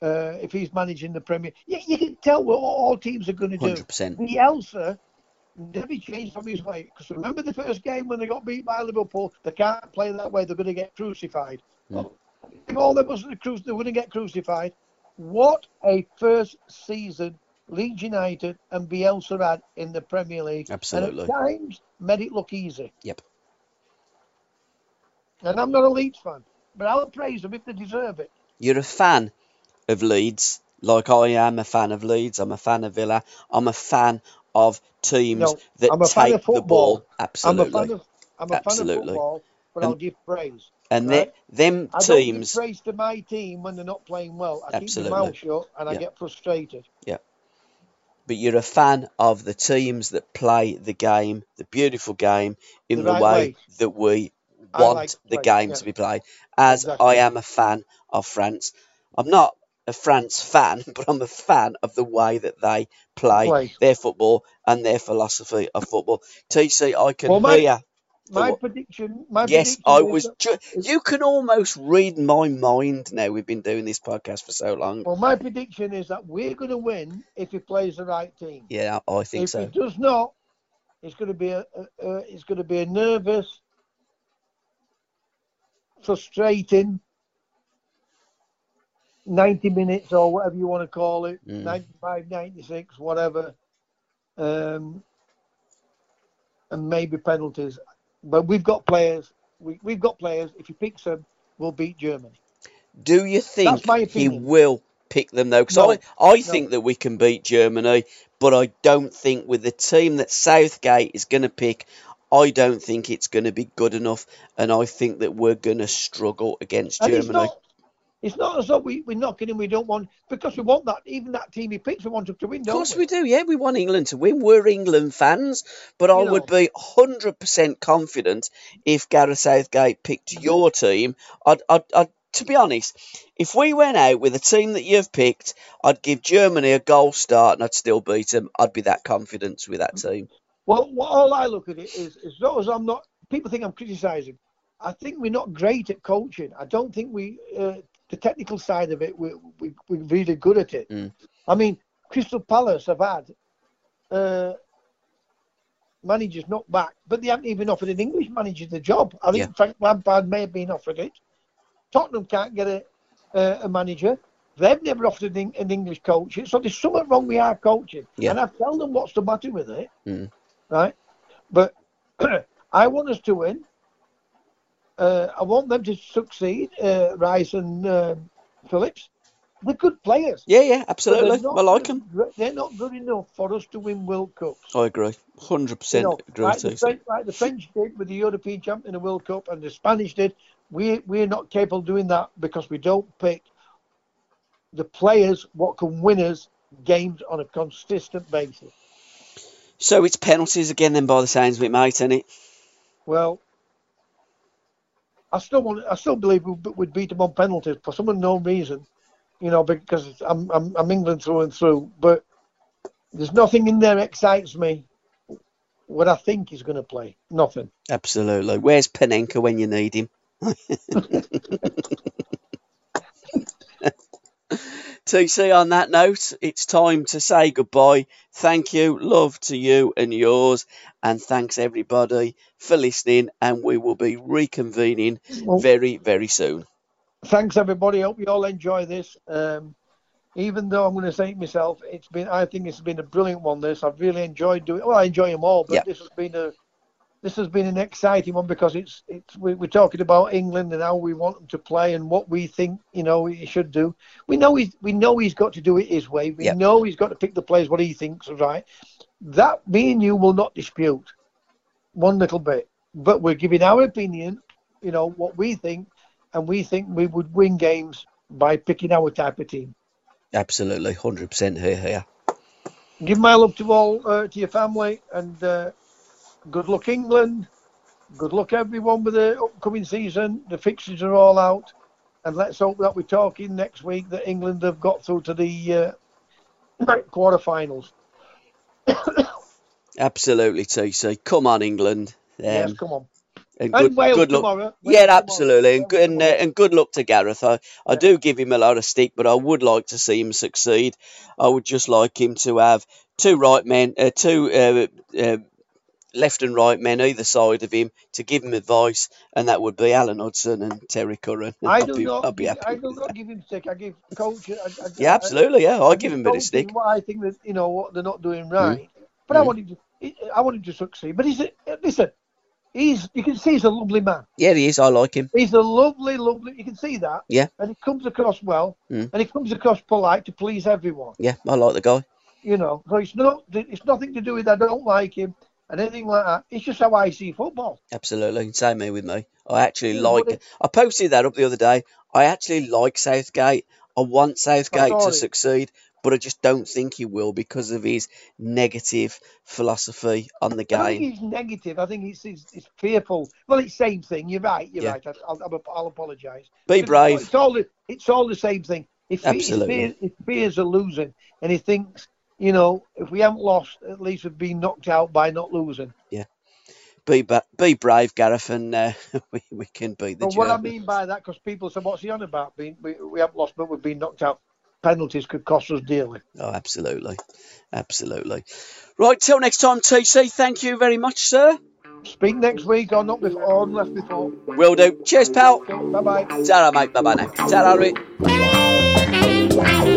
Speaker 1: Uh, if he's managing the Premier, you, you can tell what all teams are going to do.
Speaker 2: Hundred percent.
Speaker 1: Bielsa never changed from his way. Because remember the first game when they got beat by Liverpool, they can't play that way. They're going to get crucified.
Speaker 2: Mm.
Speaker 1: If all them was the cruci, they wouldn't get crucified. what a first season Leeds United and Bielsa had in the Premier League.
Speaker 2: Absolutely.
Speaker 1: And at times made it look easy.
Speaker 2: Yep.
Speaker 1: And I'm not a Leeds fan, but I'll praise them if they deserve it.
Speaker 2: You're a fan of Leeds, like I am a fan of Leeds. I'm a fan of Villa. I'm a fan of teams
Speaker 1: No,
Speaker 2: that
Speaker 1: I'm a fan
Speaker 2: take
Speaker 1: of
Speaker 2: the
Speaker 1: football.
Speaker 2: ball.
Speaker 1: I'm
Speaker 2: Absolutely.
Speaker 1: a fan of I'm fan
Speaker 2: Absolutely.
Speaker 1: of football, but
Speaker 2: And-
Speaker 1: I'll give praise.
Speaker 2: and
Speaker 1: right?
Speaker 2: them,
Speaker 1: I
Speaker 2: teams.
Speaker 1: give praise to my team when they're not playing well. I
Speaker 2: Absolutely.
Speaker 1: keep my mouth shut and I get frustrated. Yeah.
Speaker 2: But you're a fan of the teams that play the game, the beautiful game, in
Speaker 1: The
Speaker 2: the,
Speaker 1: right
Speaker 2: way,
Speaker 1: way.
Speaker 2: that we want
Speaker 1: like
Speaker 2: the
Speaker 1: play,
Speaker 2: game
Speaker 1: yeah.
Speaker 2: to be played. As
Speaker 1: Exactly.
Speaker 2: I am a fan of France, I'm not a France fan, *laughs* but I'm a fan of the way that they play,
Speaker 1: Play.
Speaker 2: their football and their philosophy of football. TC, I can
Speaker 1: Well, my-
Speaker 2: hear.
Speaker 1: My
Speaker 2: what?
Speaker 1: prediction. My
Speaker 2: Yes,
Speaker 1: prediction
Speaker 2: I was. Ju-
Speaker 1: is-
Speaker 2: you can almost read my mind now. We've been doing this podcast for so long.
Speaker 1: Well, my prediction is that we're going to win if he plays the right team.
Speaker 2: Yeah, I think
Speaker 1: if
Speaker 2: so.
Speaker 1: he does not, it's going to be a, a, a it's going to be a nervous, frustrating ninety minutes or whatever you want to call it,
Speaker 2: Mm.
Speaker 1: 95, 96, whatever, um, and maybe penalties. But we've got players. We, we've got players. If he picks them, we'll beat Germany.
Speaker 2: Do you think he will pick them though? Because
Speaker 1: No,
Speaker 2: I, I think that we can beat Germany, but I don't think with the team that Southgate is going to pick, I don't think it's going to be good enough, and I think that we're going to struggle against
Speaker 1: And it's
Speaker 2: Germany.
Speaker 1: not, it's not as though we, we're knocking him, we don't want, because we want that, even that team he picks, we want him to win,
Speaker 2: Of course
Speaker 1: we?
Speaker 2: we do, yeah. We want England to win. We're England fans, but I
Speaker 1: You
Speaker 2: would
Speaker 1: know.
Speaker 2: be hundred percent confident if Gareth Southgate picked your team. I'd, I'd, I'd, to be honest, if we went out with a team that you've picked, I'd give Germany a goal start and I'd still beat them. I'd be that confident with that team.
Speaker 1: Well, what, all I look at it is, as though as I'm not, people think I'm criticising. I think we're not great at coaching. I don't think we, uh, the technical side of it, we, we, we're really good at it.
Speaker 2: Mm.
Speaker 1: I mean, Crystal Palace have had uh, managers knocked back, but they haven't even offered an English manager the job. I think
Speaker 2: Yeah.
Speaker 1: Frank Lampard may have been offered it. Tottenham can't get a, uh, a manager. They've never offered an, an English coach. So there's something wrong with our coaching.
Speaker 2: Yeah.
Speaker 1: And I tell them what's the matter with it.
Speaker 2: Mm.
Speaker 1: Right? But *clears throat* I want us to win. Uh, I want them to succeed, uh, Rice and um Phillips. They're good players.
Speaker 2: Yeah, yeah, absolutely.
Speaker 1: not
Speaker 2: I like them.
Speaker 1: They're not good enough for us to win World Cups.
Speaker 2: I agree. Hundred
Speaker 1: You
Speaker 2: percent
Speaker 1: know,
Speaker 2: agree.
Speaker 1: like, the French, like the French did with the European champion in the World Cup and the Spanish did. We we're not capable of doing that because we don't pick the players what can win us games on a consistent basis.
Speaker 2: So it's penalties again, then, by the sounds of it, mate, isn't it?
Speaker 1: Well, I still want. I still believe we would beat them on penalties for some unknown reason. You know, because I'm I'm, I'm England through and through. But there's nothing in there excites me. What I think he's going to play, nothing.
Speaker 2: Absolutely. Where's Panenka when you need him? *laughs* *laughs* TC, on that note, it's time to say goodbye. Thank you, love to you and yours, and thanks everybody for listening. And we will be reconvening very, very soon.
Speaker 1: thanks everybody. Hope you all enjoy this. Um, even though I'm going to say it myself, it's been. I think it's been a brilliant one. This I've really enjoyed doing. Well, I enjoy them all, but
Speaker 2: Yeah.
Speaker 1: this has been a. This has been an exciting one because it's it's we, we're talking about England and how we want them to play and what we think you know he should do. We know he's we know he's got to do it his way. We
Speaker 2: Yeah.
Speaker 1: know he's got to pick the players what he thinks is right. That me and you will not dispute one little bit, but we're giving our opinion. You know what we think, and we think we would win games by picking our type of team.
Speaker 2: Absolutely, 100% here, here.
Speaker 1: Give my love to all uh, to your family and uh, good luck England. Good luck everyone with the upcoming season. The fixtures are all out, and let's hope that we're talking next week that England have got through to the uh, *coughs* quarterfinals. *coughs*
Speaker 2: Absolutely, TC. Come on, England. Um,
Speaker 1: yes, come on.
Speaker 2: and
Speaker 1: And
Speaker 2: good,
Speaker 1: Wales
Speaker 2: good luck.
Speaker 1: tomorrow. Wales
Speaker 2: Yeah,
Speaker 1: tomorrow.
Speaker 2: absolutely, and good, and, uh, and good luck to Gareth. I, I
Speaker 1: Yeah.
Speaker 2: do give him a lot of stick, but I would like to see him succeed. I would just like him to have two right men, uh, two uh, uh, left and right men either side of him to give him advice, and that would be Alan Hudson and Terry Curran. *laughs*
Speaker 1: I
Speaker 2: I'd
Speaker 1: do
Speaker 2: be,
Speaker 1: not.
Speaker 2: I'd be happy
Speaker 1: I do
Speaker 2: that.
Speaker 1: not give him stick. I give coach. I, I,
Speaker 2: Yeah, absolutely. Yeah, I give
Speaker 1: give
Speaker 2: him a bit of stick.
Speaker 1: What I think that you know what they're not doing right. But I
Speaker 2: Mm.
Speaker 1: want him to. I want him to succeed. But he's a, listen. He's you can see he's a lovely man.
Speaker 2: Yeah, he is. I like him.
Speaker 1: He's a lovely, lovely. You can see that.
Speaker 2: Yeah.
Speaker 1: And he comes across well,
Speaker 2: Mm.
Speaker 1: and he comes across polite to please everyone.
Speaker 2: Yeah, I like the guy.
Speaker 1: You know, so it's not. It's nothing to do with I don't like him and anything like that. Uh, it's just how I see football.
Speaker 2: Absolutely. Same here with me. I actually
Speaker 1: Yeah,
Speaker 2: like it. I posted that up the other day. I actually like Southgate. I want Southgate to succeed, but I just don't think he will because of his negative philosophy on the
Speaker 1: game. I think he's negative. I think he's, he's, he's fearful. Well, it's same thing. You're right. You're
Speaker 2: Yeah.
Speaker 1: right. I'll, I'll, I'll apologise.
Speaker 2: Be brave.
Speaker 1: It's all the, it's all the same thing. If he, his,
Speaker 2: Absolutely.
Speaker 1: fears, his fears are losing, and he thinks, you know, if we haven't lost, at least we've been knocked out by not losing.
Speaker 2: Yeah. Be be brave, Gareth, and uh, *laughs* we, we can beat the
Speaker 1: But what I mean by that, because people say, what's he on about? Being, we, we haven't lost, but we've been knocked out. Penalties could cost us dearly.
Speaker 2: Oh, absolutely. Absolutely. Right, till next time, TC. Thank you very much, sir.
Speaker 1: Speak next week or not before, or unless before.
Speaker 2: Will do. Cheers, pal.
Speaker 1: Bye bye.
Speaker 2: Ta-ra, mate. Bye-bye now. Ta-ra,